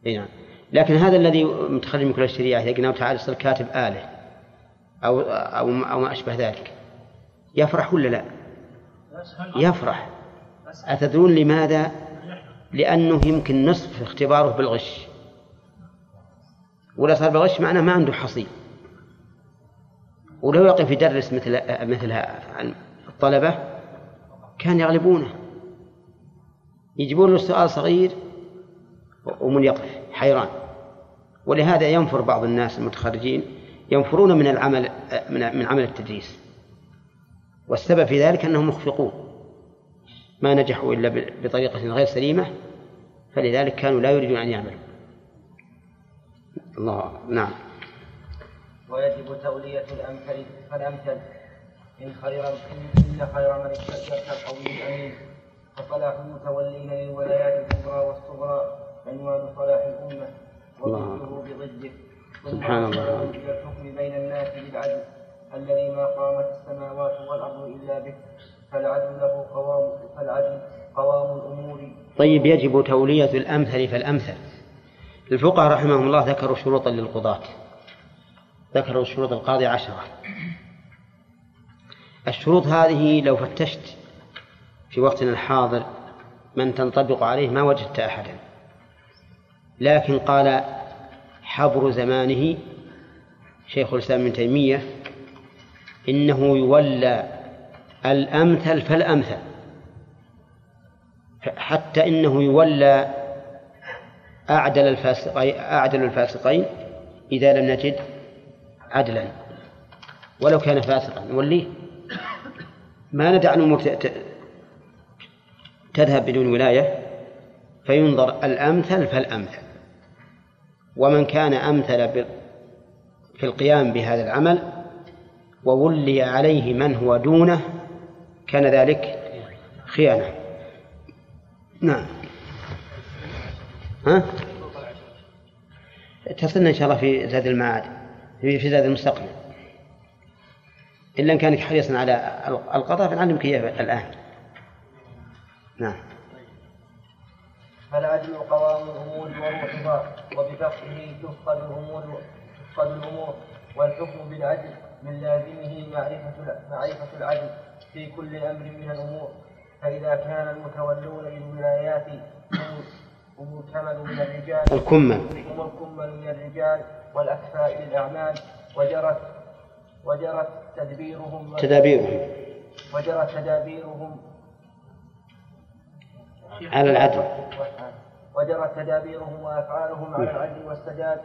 نعم. لكن هذا الذي متخرج من كل الشريعة إذا قلنا تعالى يصير كاتب آلة أو أو أو ما أشبه ذلك. يفرح ولا لا؟ يفرح. أتدرون لماذا؟ لأنه يمكن نصف اختباره بالغش. ولا صار بالغش معناه ما عنده حصيل. ولو يقف يدرس مثل مثل الطلبة كان يغلبونه. يجيبون له سؤال صغير ومن يقف حيران. ولهذا ينفر بعض الناس المتخرجين ينفرون من العمل من عمل التدريس. والسبب في ذلك أنهم مخفقون. ما نجحوا إلا بطريقة غير سليمة فلذلك كانوا لا يريدون أن يعملوا. الله نعم. ويجب تولية الأمثل فالأمثل. إن خير إن خير من استأجرت القوي الأمين فصلاح المتولين للولايات الكبرى والصغرى. عنوان صلاح الأمة. وضده بضده. سبحان الله. إلى الحكم بين الناس بالعدل. الذي ما قامت السماوات والأرض إلا به. فالعدل له قوام فالعدل قوام الأمور. طيب يجب تولية الأمثل فالأمثل. الفقهاء رحمهم الله ذكروا شروطا للقضاة. ذكروا شروط القاضي عشرة. الشروط هذه لو فتشت في وقتنا الحاضر من تنطبق عليه ما وجدت أحدا. لكن قال حبر زمانه شيخ الإسلام ابن تيمية إنه يولى الأمثل فالأمثل. حتى إنه يولى أعدل الفاسقين أعدل الفاسقين إذا لم نجد عدلا. ولو كان فاسقا. نوليه. ما ندع الأمور تذهب بدون ولاية فينظر الأمثل فالأمثل. ومن كان أمثل في القيام بهذا العمل وولي عليه من هو دونه كان ذلك خيانة. نعم. ها؟ تصلنا إن شاء الله في زاد المعاد. في زاد المستقبل. إلا إن كانك حريصا على القضاء فنعلمك إياه الآن. نعم. فالعدل قوام الأمور وروحها وبفقه تفقد الأمور تفقد الأمور والحكم بالعدل من لازمه معرفة معرفة العدل في كل أمر من الأمور. فإذا كان المتولون للولايات هم الكمل من الرجال. الكمل. هم الكمل من الرجال. والأكفاء للأعمال وجرت وجرت تدبيرهم تدابيرهم. وجرت تدابيرهم. على العدل. وجرت تدابيرهم وأفعالهم على العدل والسداد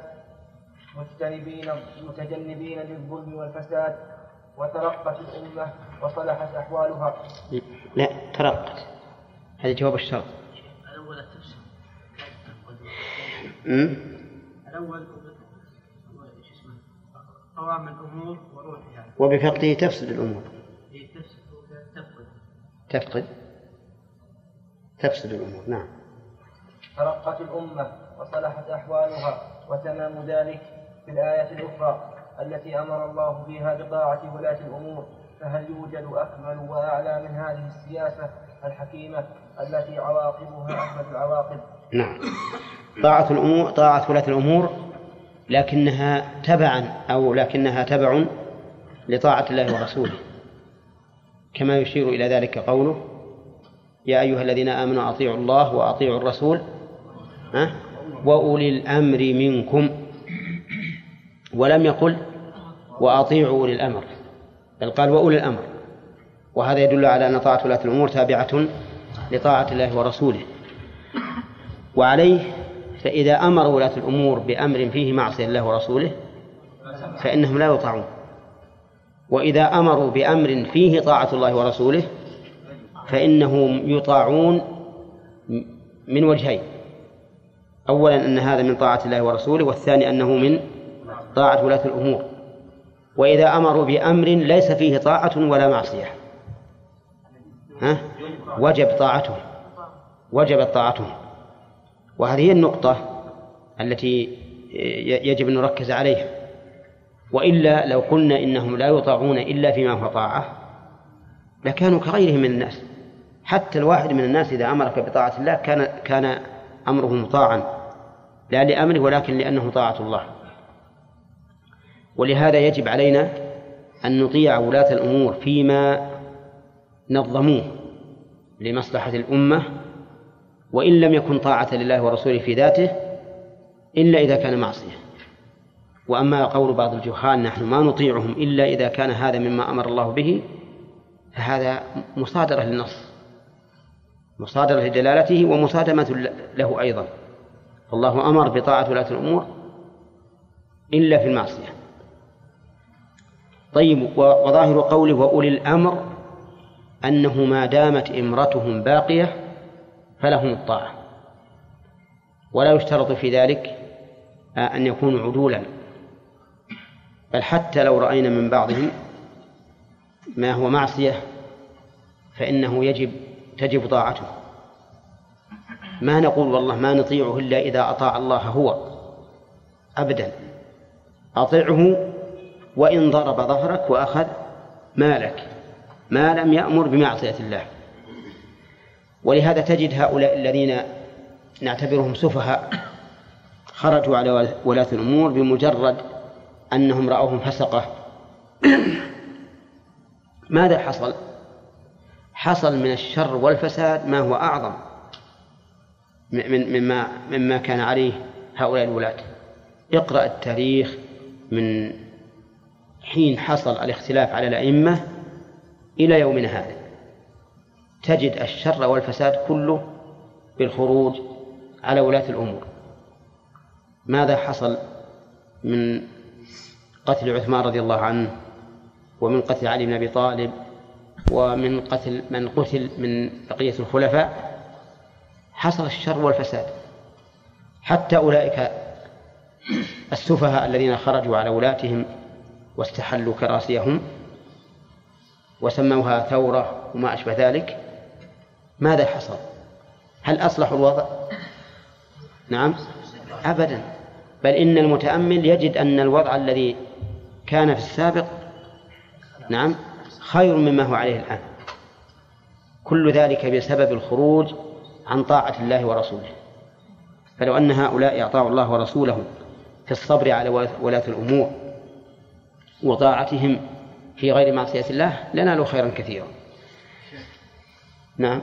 مجتنبين متجنبين للظلم والفساد. وترقت الأمة وصلحت أحوالها. لا ترقت. هذا جواب الشرط الأول التفسير الأول قوام الأمور وروحها. وبفقده تفسد الأمور. تفقد تفقد. تفسد الأمور نعم. ترقت الأمة وصلحت أحوالها وتمام ذلك في الآية الأخرى التي أمر الله فيها بطاعة ولاة الأمور. فهل يوجد أكمل وأعلى من هذه السياسة الحكيمة التي عواقبها أحمد العواقب؟ نعم. طاعة الأمور طاعة ولاة الأمور لكنها تبعا أو لكنها تبع لطاعة الله ورسوله. كما يشير إلى ذلك قوله يا أيها الذين آمنوا أطيعوا الله وأطيعوا الرسول ها؟ وأولي الأمر منكم. ولم يقل وأطيعوا أولي الأمر بل قال وأولي الأمر. وهذا يدل على أن طاعة ولاة الأمور تابعة لطاعة الله ورسوله. وعليه فإذا أمر ولاة الأمور بأمر فيه معصية الله ورسوله فإنهم لا يطاعون. وإذا أمروا بأمر فيه طاعة الله ورسوله فإنهم يطاعون من وجهين. أولا أن هذا من طاعة الله ورسوله والثاني أنه من طاعة ولاة الأمور. وإذا أمروا بأمر ليس فيه طاعة ولا معصية. ها؟ وجب طاعته وجبت طاعته وهذه هي النقطة التي يجب أن نركز عليها. وإلا لو قلنا إنهم لا يطاعون إلا فيما هو طاعة لكانوا كغيرهم من الناس. حتى الواحد من الناس إذا أمرك بطاعة الله كان كان أمره مطاعا. لا لأمره ولكن لأنه طاعة الله. ولهذا يجب علينا أن نطيع ولاة الأمور فيما نظموه لمصلحة الأمة وإن لم يكن طاعة لله ورسوله في ذاته إلا إذا كان معصية. وأما قول بعض الجهال نحن ما نطيعهم إلا إذا كان هذا مما أمر الله به فهذا مصادرة للنص مصادرة لدلالته ومصادمة له أيضا. فالله أمر بطاعة ولاة الأمور إلا في المعصية. طيب وظاهر قوله وأولي الأمر أنه ما دامت إمرتهم باقية فلهم الطاعة. ولا يشترط في ذلك أن يكونوا عدولا. بل حتى لو رأينا من بعضهم ما هو معصية فإنه يجب تجب طاعته. ما نقول والله ما نطيعه إلا إذا أطاع الله هو أبدا. أطعه وإن ضرب ظهرك وأخذ مالك ما لم يأمر بمعصية الله. ولهذا تجد هؤلاء الذين نعتبرهم سفهاء خرجوا على ولاة الأمور بمجرد أنهم رأوهم فسقة. ماذا حصل؟ حصل من الشر والفساد ما هو أعظم من مما مما كان عليه هؤلاء الولاة. اقرأ التاريخ من حين حصل الاختلاف على الأئمة إلى يومنا هذا. تجد الشر والفساد كله بالخروج على ولاة الأمور. ماذا حصل من قتل عثمان رضي الله عنه ومن قتل علي بن أبي طالب ومن قتل من قتل من بقية الخلفاء؟ حصل الشر والفساد. حتى أولئك السفهاء الذين خرجوا على ولاتهم واستحلوا كراسيهم وسموها ثورة وما أشبه ذلك ماذا حصل؟ هل أصلحوا الوضع؟ نعم. أبدا. بل إن المتأمل يجد أن الوضع الذي كان في السابق نعم خير مما هو عليه الآن. كل ذلك بسبب الخروج عن طاعة الله ورسوله. فلو أن هؤلاء أطاعوا الله ورسوله في الصبر على ولاة الأمور وطاعتهم في غير معصية الله لنالوا خيرا كثيرا. نعم.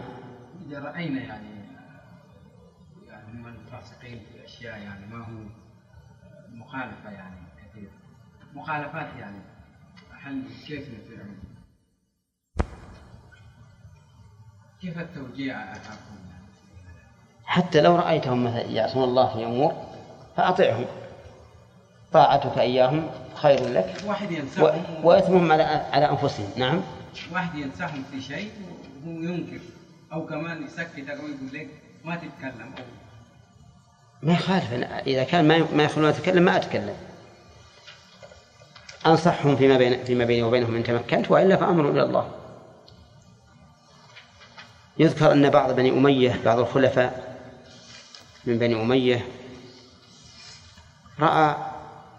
إذا رأينا يعني يعني هم الفاسقين في أشياء يعني ما هو مخالفة يعني كثير. مخالفات يعني هل كيف نفعل؟ كيف التوجيه أعطاكم حتى لو رأيتهم مثلا يعصون الله في أمور فأطعهم طاعتك إياهم خير لك. واحد و... ينصحهم وإثمهم على على أنفسهم. نعم. واحد ينصحهم في شيء وهو ينكر. أو كمان يسكتك أو يقول لك ما تتكلم. أو ما يخالف أنا إذا كان ما ما يخلون أتكلم ما أتكلم. أنصحهم فيما بين فيما بيني وبينهم إن تمكنت وإلا فأمر إلى الله. يذكر أن بعض بني أمية بعض الخلفاء من بني أمية رأى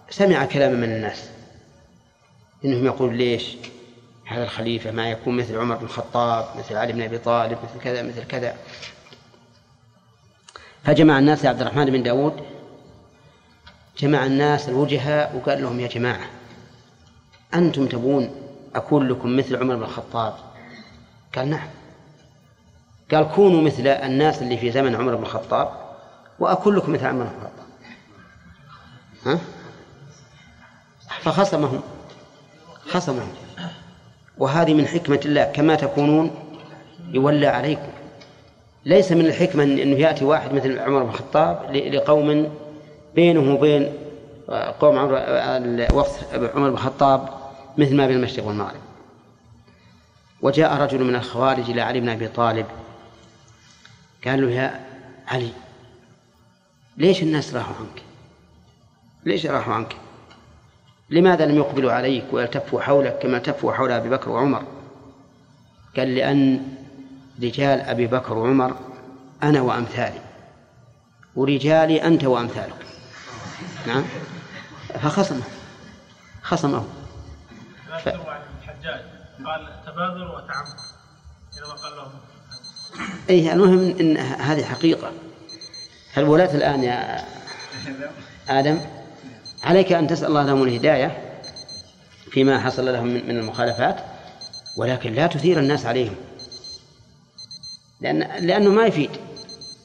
سمع كلاما من الناس. إنهم يقول ليش؟ هذا الخليفة ما يكون مثل عمر بن الخطاب مثل علي بن أبي طالب مثل كذا مثل كذا. فجمع الناس عبد الرحمن بن داود جمع الناس الوجهاء وقال لهم يا جماعة أنتم تبون أكون لكم مثل عمر بن الخطاب؟ قال نعم. قال كونوا مثل الناس اللي في زمن عمر بن الخطاب وأكون لكم مثل عمر بن الخطاب. ها؟ فخصمهم خصمهم. وهذه من حكمة الله كما تكونون يولى عليكم. ليس من الحكمة أنه يأتي واحد مثل عمر بن الخطاب لقوم بينه وبين قوم عمر وقت عمر بن الخطاب مثل ما بين المشرق والمغرب. وجاء رجل من الخوارج إلى علي بن أبي طالب قال له يا علي ليش الناس راحوا عنك؟ ليش راحوا عنك؟ لماذا لم يقبلوا عليك ويلتفوا حولك كما التفوا حول أبي بكر وعمر؟ قال لأن رجال أبي بكر وعمر أنا وأمثالي. ورجالي أنت وأمثالك. نعم. فخصمه خصمه. ف... عن الحجاج. قال تبادر وتعمق حينما قال لهم. أي المهم إن هذه حقيقة. فالولاة الآن يا آدم؟ عليك أن تسأل الله لهم الهداية فيما حصل لهم من المخالفات ولكن لا تثير الناس عليهم. لأن لأنه ما يفيد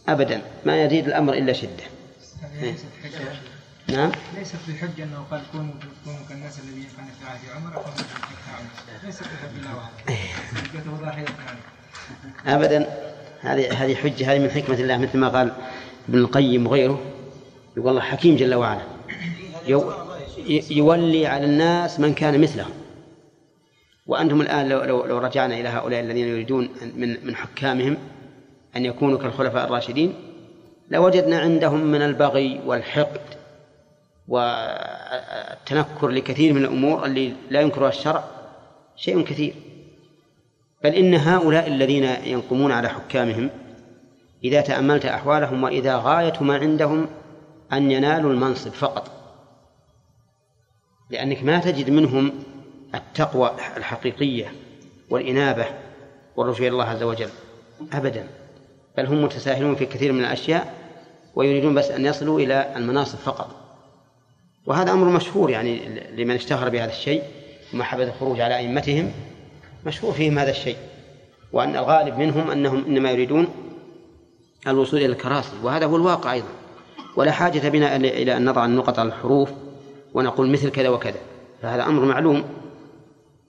أبدا ما يزيد الأمر إلا شدة. ليست حجة. نعم؟ ليست بحجة أنه قال كونوا كونوا كالناس الذين كان في عهد عمر أو ليست بحجة لا أبدا. هذه هذه حجة هذه من حكمة الله مثل ما قال ابن القيم وغيره يقول الله حكيم جل وعلا. يولي على الناس من كان مثلهم. وأنتم الآن لو, لو, لو رجعنا إلى هؤلاء الذين يريدون من من حكامهم أن يكونوا كالخلفاء الراشدين لوجدنا عندهم من البغي والحقد والتنكر لكثير من الأمور اللي لا ينكرها الشرع شيء كثير. بل إن هؤلاء الذين ينقمون على حكامهم إذا تأملت أحوالهم وإذا غاية ما عندهم أن ينالوا المنصب فقط. لأنك ما تجد منهم التقوى الحقيقية والإنابة والرجوع إلى الله عز وجل أبدا. بل هم متساهلون في كثير من الأشياء ويريدون بس أن يصلوا إلى المناصب فقط. وهذا أمر مشهور يعني لمن اشتهر بهذا الشيء ومحبة الخروج على أئمتهم مشهور فيهم هذا الشيء. وأن الغالب منهم أنهم إنما يريدون الوصول إلى الكراسي وهذا هو الواقع أيضا. ولا حاجة بنا إلى أن نضع النقط على الحروف ونقول مثل كذا وكذا. فهذا أمر معلوم.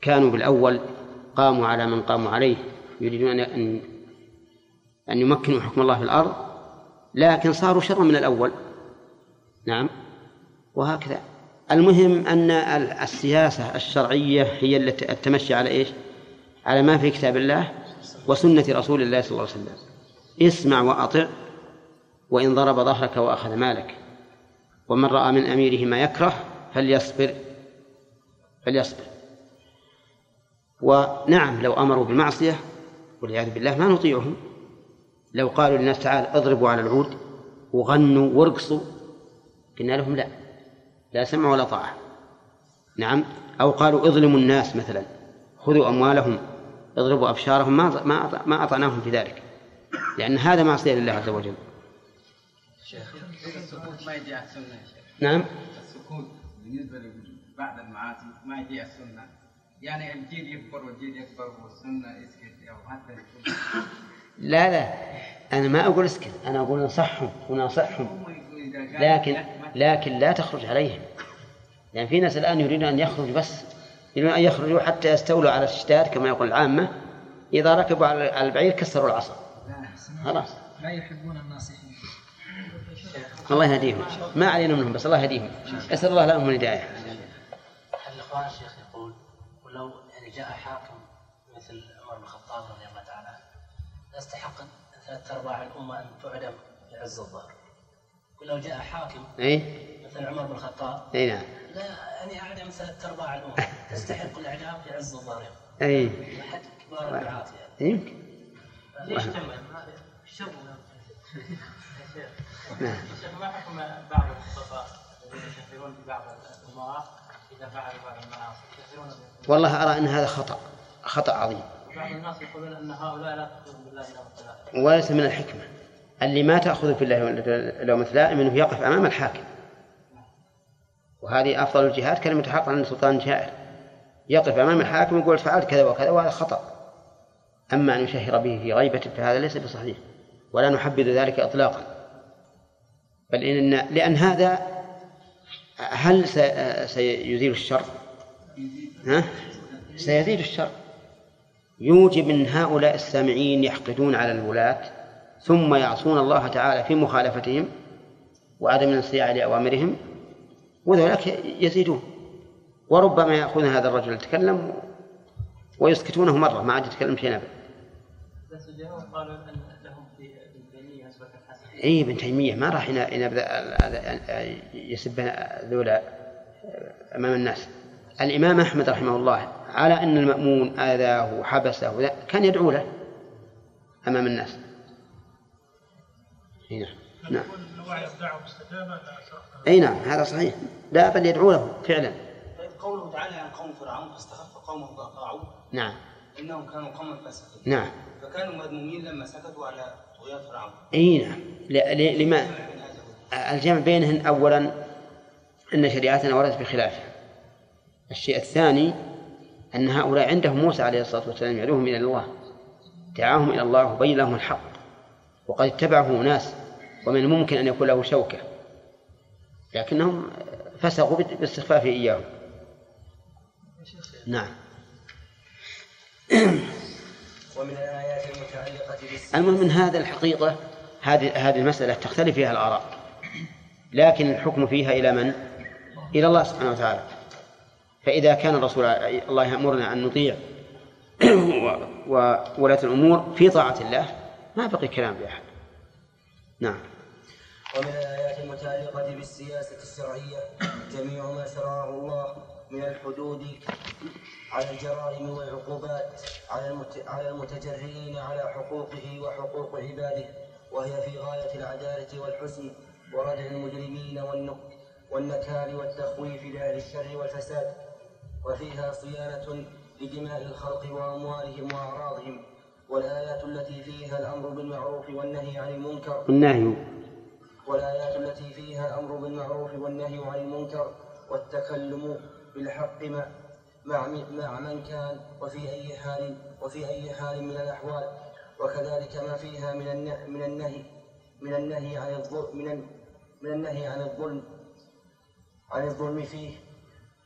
كانوا بالأول قاموا على من قاموا عليه. يريدون أن أن يمكنوا حكم الله في الأرض لكن صاروا شرا من الأول. نعم. وهكذا. المهم أن السياسة الشرعية هي التي التمشي على إيش؟ على ما في كتاب الله وسنة رسول الله صلى الله عليه وسلم. اسمع وأطع وإن ضرب ظهرك وأخذ مالك. ومن رأى من أميره ما يكره فليصبر فليصبر ونعم لو أمروا بالمعصية والعياذ بالله ما نطيعهم. لو قالوا للناس تعال اضربوا على العود وغنوا وارقصوا قلنا لهم لا لا سمع ولا طاعة. نعم. أو قالوا اظلموا الناس مثلا خذوا أموالهم اضربوا أبشارهم ما ما ما أطعناهم في ذلك. لأن هذا معصية لله عز وجل. شيخ السكوت ما يجي على السنة يا شيخ. نعم. السكوت. بالنسبة لبعض المعاصي ما يجي على السنة؟ يعني الجيل يكبر والجيل يكبر والسنة يسكت أو حتى يكون لا لا. أنا ما أقول اسكت أنا أقول نصحهم ونصحهم هو يقول إذا قال لكن لكن لا تخرج عليهم. يعني في ناس الآن يريدون أن يخرجوا بس يريدون أن يخرجوا حتى يستولوا على الشتات كما يقول العامة. إذا ركبوا على على البعير كسروا العصا. خلاص. لا يحبون الناصحين. الله يهديهم. ما علينا منهم بس الله يهديهم. أسأل الله لهم الهداية. الإخوان الشيخ يقول ولو يعني جاء حاكم مثل عمر بن الخطاب رضي الله تعالى عنه يستحق ثلاث أرباع الأمة أن تعدم لعز الظهر؟ ولو جاء حاكم أي مثل عمر بن الخطاب أي نعم. لا يعني أعدم ثلاث أرباع الأمة. تستحق الإعدام في عز الظهر. أي أحد كبار الدعاة يعني. يمكن. ليش تم؟ هذا الشر نعم. شيخ ما حكم بعض الخطباء الذين يكفرون ببعض الأمراء إذا فعلوا بعض المعاصي يكفرون بهم. والله أرى أن هذا خطأ خطأ عظيم. بعض الناس يقولون أن هؤلاء لا تخرجون بالله الثلاثه وليس من الحكمة. اللي ما تأخذ في الله لومة لائم أنه يقف أمام الحاكم. وهذه أفضل الجهاد كلمة حق عند سلطان جائر. يقف أمام الحاكم ويقول فعلت كذا وكذا وهذا خطأ. أما أن يشهر به في غيبة فهذا ليس بصحيح. ولا نحبذ ذلك إطلاقا. بل إن لأن هذا هل سي- سيزيل الشر؟ ها؟ سيزيد الشر يوجب من هؤلاء السامعين يحقدون على الولاة ثم يعصون الله تعالى في مخالفتهم وعدم الانصياع لأوامرهم وذلك يزيدون وربما يأخذ هذا الرجل يتكلم ويسكتونه مرة ما عاد يتكلم أبدا بس قالوا إن اي ابن تيمية ما راح ينبذ يسب ذولا أمام الناس. الإمام أحمد رحمه الله على أن المأمون آذاه وحبسه وذا- كان يدعو له أمام الناس. اي نعم. نعم. شرط اي نعم هذا صحيح. لا بل يدعو له فعلا. طيب قوله تعالى عن قوم فرعون فاستخف قومه فأطاعوه. نعم. إنهم كانوا قوما فاسقين. نعم. فكانوا مذمومين لما سكتوا على إي نعم. لما الجمع بينهن اولا أن شريعتنا وردت بخلافه. الشيء الثاني أن هؤلاء عندهم موسى عليه الصلاة والسلام يدعوهم إلى الله. دعاهم إلى الله وبين لهم الحق. وقد اتبعه ناس ومن الممكن أن يكون له شوكة. لكنهم فسقوا باستخفافه إياهم. نعم. ومن الآيات المتعلقة المهم من هذا الحقيقة هذه هذه المسألة تختلف فيها الآراء. لكن الحكم فيها إلى من؟ إلى الله سبحانه وتعالى. فإذا كان الرسول الله يأمرنا أن نطيع وولاة الأمور في طاعة الله ما بقي كلام لأحد نعم. ومن الآيات المتعلقة بالسياسة الشرعية جميع ما شرعه الله من الحدود على الجرائم والعقوبات على. على المتجرئين على حقوقه وحقوق عباده وهي في غاية العدالة والحسن وردع المجرمين والنك... والنكال والتخويف لأهل الشر والفساد وفيها صيانة لدماء الخلق وأموالهم وأعراضهم والآيات التي فيها الأمر بالمعروف والنهي عن المنكر النهي والآيات التي فيها الأمر بالمعروف والنهي عن المنكر والتكلم بالحق مع مع من كان وفي أي حال وفي أي حال من الأحوال وكذلك ما فيها من من النهي من النهي عن الظلم من من النهي عن الظلم عن الظلم فيه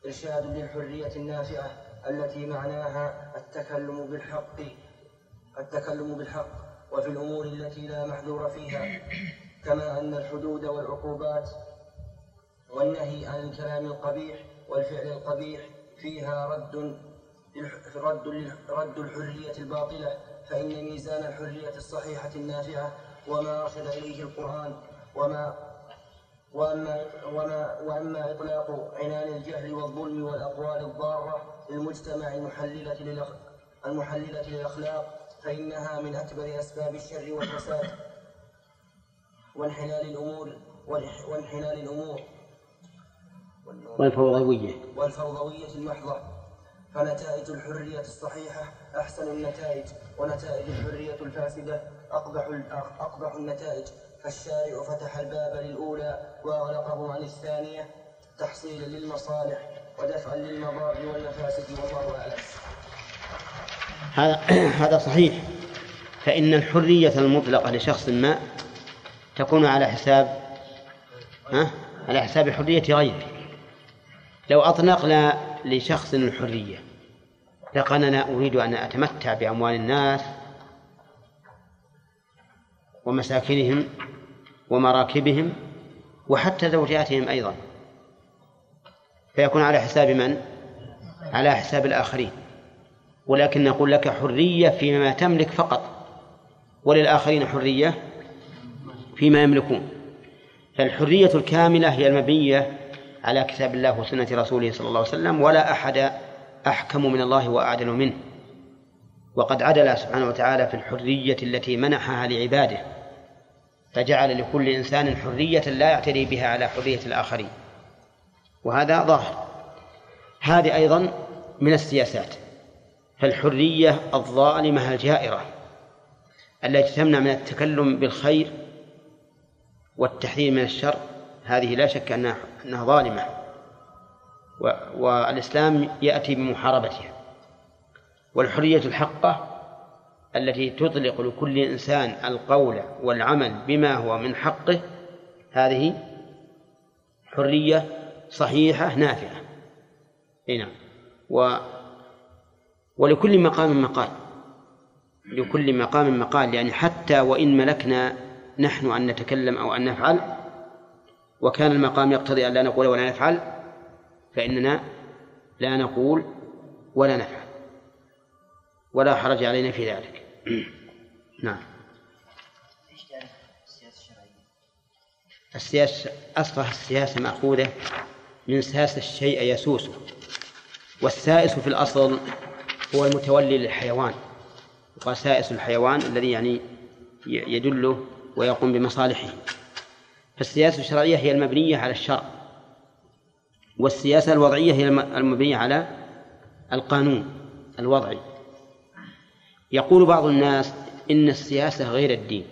إرشاد للحرية النافعة التي معناها التكلم بالحق التكلم بالحق وفي الأمور التي لا محذور فيها كما أن الحدود والعقوبات والنهي عن الكلام القبيح والفعل القبيح فيها رد رد رد الحرية الباطلة فإن ميزان الحرية الصحيحة النافعة وما أرشد إليه القرآن وما وأما وما وأما إطلاق عنان الجهل والظلم والأقوال الضارة للمجتمع المحللة المحللة للأخلاق فإنها من أكبر أسباب الشر والفساد وانحلال الأمور وانح- وانحلال الأمور. والفوضوية. والفوضوية المحضة فنتائج الحرية الصحيحة أحسن النتائج ونتائج الحرية الفاسدة أقبح أقبح النتائج. فالشارع فتح الباب للأولى وأغلقه عن الثانية. تحصيلا للمصالح ودفعا للمضار والمفاسد والله أعلم. هذا هذا صحيح. فإن الحرية المطلقة لشخص ما تكون على حساب ها؟ على حساب حرية غيره. لو أطلقنا لشخص الحرية لقال أنا أريد أن أتمتع بأموال الناس ومساكنهم ومراكبهم وحتى زوجاتهم أيضا فيكون على حساب من؟ على حساب الآخرين ولكن نقول لك حرية فيما تملك فقط وللآخرين حرية فيما يملكون فالحرية الكاملة هي المبنية على كتاب الله وسنة رسوله صلى الله عليه وسلم ولا أحد أحكم من الله وأعدل منه. وقد عدل سبحانه وتعالى في الحرية التي منحها لعباده فجعل لكل إنسان حرية لا يعتدي بها على حرية الآخرين. وهذا ظاهر. هذه أيضا من السياسات فالحرية الظالمة الجائرة التي تمنع من التكلم بالخير والتحذير من الشر هذه لا شك أنها أنها ظالمة. والإسلام يأتي بمحاربتها. والحرية الحقة التي تطلق لكل إنسان القول والعمل بما هو من حقه هذه حرية صحيحة نافعة. أي نعم. و ولكل مقام مقال. لكل مقام مقال. يعني حتى وإن ملكنا نحن أن نتكلم أو أن نفعل وكان المقام يقتضي أن لا نقول ولا نفعل فإننا لا نقول ولا نفعل. ولا حرج علينا في ذلك. نعم. السياسة أصلها السياسة مأخوذة من ساس الشيء يسوسه. والسائس في الأصل هو المتولي للحيوان. وسائس الحيوان الذي يعني يدله ويقوم بمصالحه. فالسياسة الشرعية هي المبنية على الشرع والسياسة الوضعية هي المبنية على القانون الوضعي. يقول بعض الناس إن السياسة غير الدين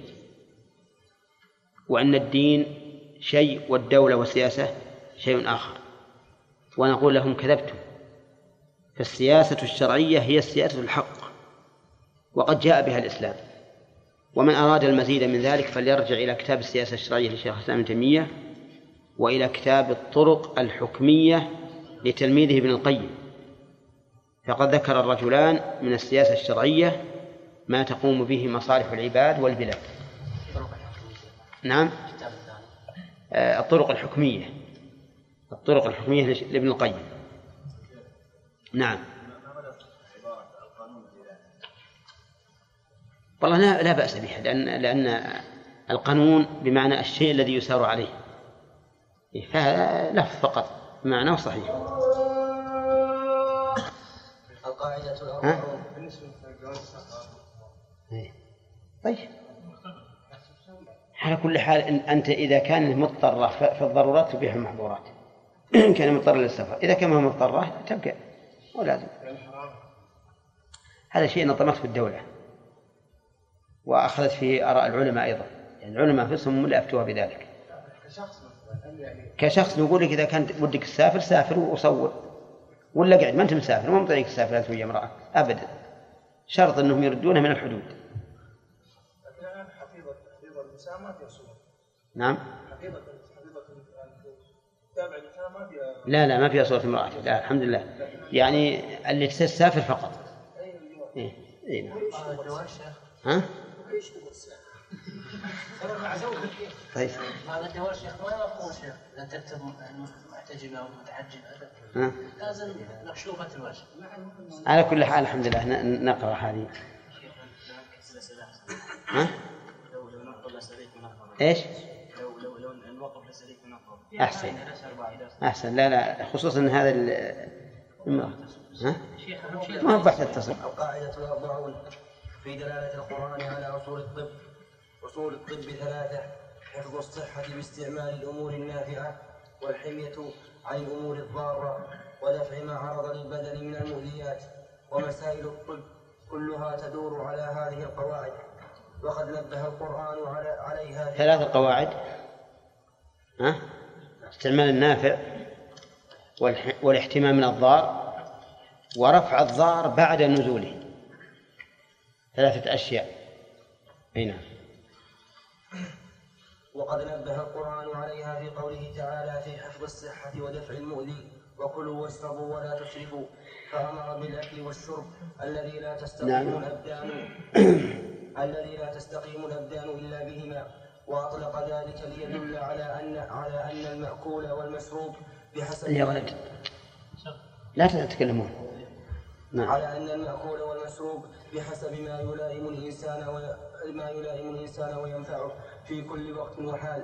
وأن الدين شيء والدولة والسياسة شيء آخر ونقول لهم كذبتم. فالسياسة الشرعية هي السياسة الحق وقد جاء بها الإسلام. ومن أراد المزيد من ذلك فليرجع إلى كتاب السياسة الشرعية لشيخ الإسلام ابن تيمية وإلى كتاب الطرق الحكمية لتلميذه ابن القيم. فقد ذكر الرجلان من السياسة الشرعية ما تقوم به مصالح العباد والبلاد. نعم. آه، الطرق الحكمية. الطرق الحكمية لابن القيم. نعم. والله لا, لا بأس بها لأن لأن القانون بمعنى الشيء الذي يسار عليه. فهذا لفظ فقط معناه صحيح. القاعدة إيه. طيب. على كل حال إن أنت إذا كان مضطرة فالضرورات تبيح المحظورات إن كان مضطر للسفر. إذا كان ما مضطرة تبقى. ولازم هذا شيء نظمته الدولة. وأخذت فيه آراء العلماء أيضا. يعني العلماء أنفسهم هم اللي أفتوها بذلك. كشخص نقول لك إذا كانت ودك تسافر سافر وصور ولا قاعد ما أنت مسافر ما طريق تسافر أنت ويا امرأة. أبدا. شرط أنهم يردونه من الحدود. نعم. لا لا ما فيها صورة امرأة لا الحمد لله. يعني اللي تسافر فقط. إيه. إيه. نعم. ترى مع زوجك طيب هذا شيخ ما يقول شيخ. إذا تكتب محتجبه أو متحجب ها؟ لازم مكشوفه الوجه. على كل حال الحمد لله ن- نقرأ هذه. ها؟ لو لو اساليب منظمه إيش؟ لو لو لو نوقف درس أحسن. لا لا خصوصا هذا المرأة ها؟ ما هو بحث التصل القاعدة في دلالة القرآن على أصول الطب أصول الطب ثلاثة حفظ الصحة باستعمال الأمور النافعة والحمية عن الأمور الضارة ودفع ما عرض للبدن من المؤذيات ومسائل الطب كلها تدور على هذه القواعد وقد نبه القرآن على عليها ثلاث قواعد ها؟ استعمال النافع. والاحتمام من الضار ورفع الضار بعد نزوله ثلاثة أشياء. أي نعم. وقد نبه القرآن عليها في قوله تعالى في حفظ الصحة ودفع المؤذي. وكلوا واشربوا ولا تسرفوا فأمر بالأكل والشرب. الذي لا تستقيم نعم. الأبدان. الذي لا تستقيم الأبدان إلا بهما. وأطلق ذلك ليدل على أن على أن المأكول والمشروب بحسب يا ولد. لا تتكلمون. نعم. على أن المأكول والمشروب بحسب ما يلائم الإنسان وما يلائم الإنسان وينفعه في كل وقت وحال.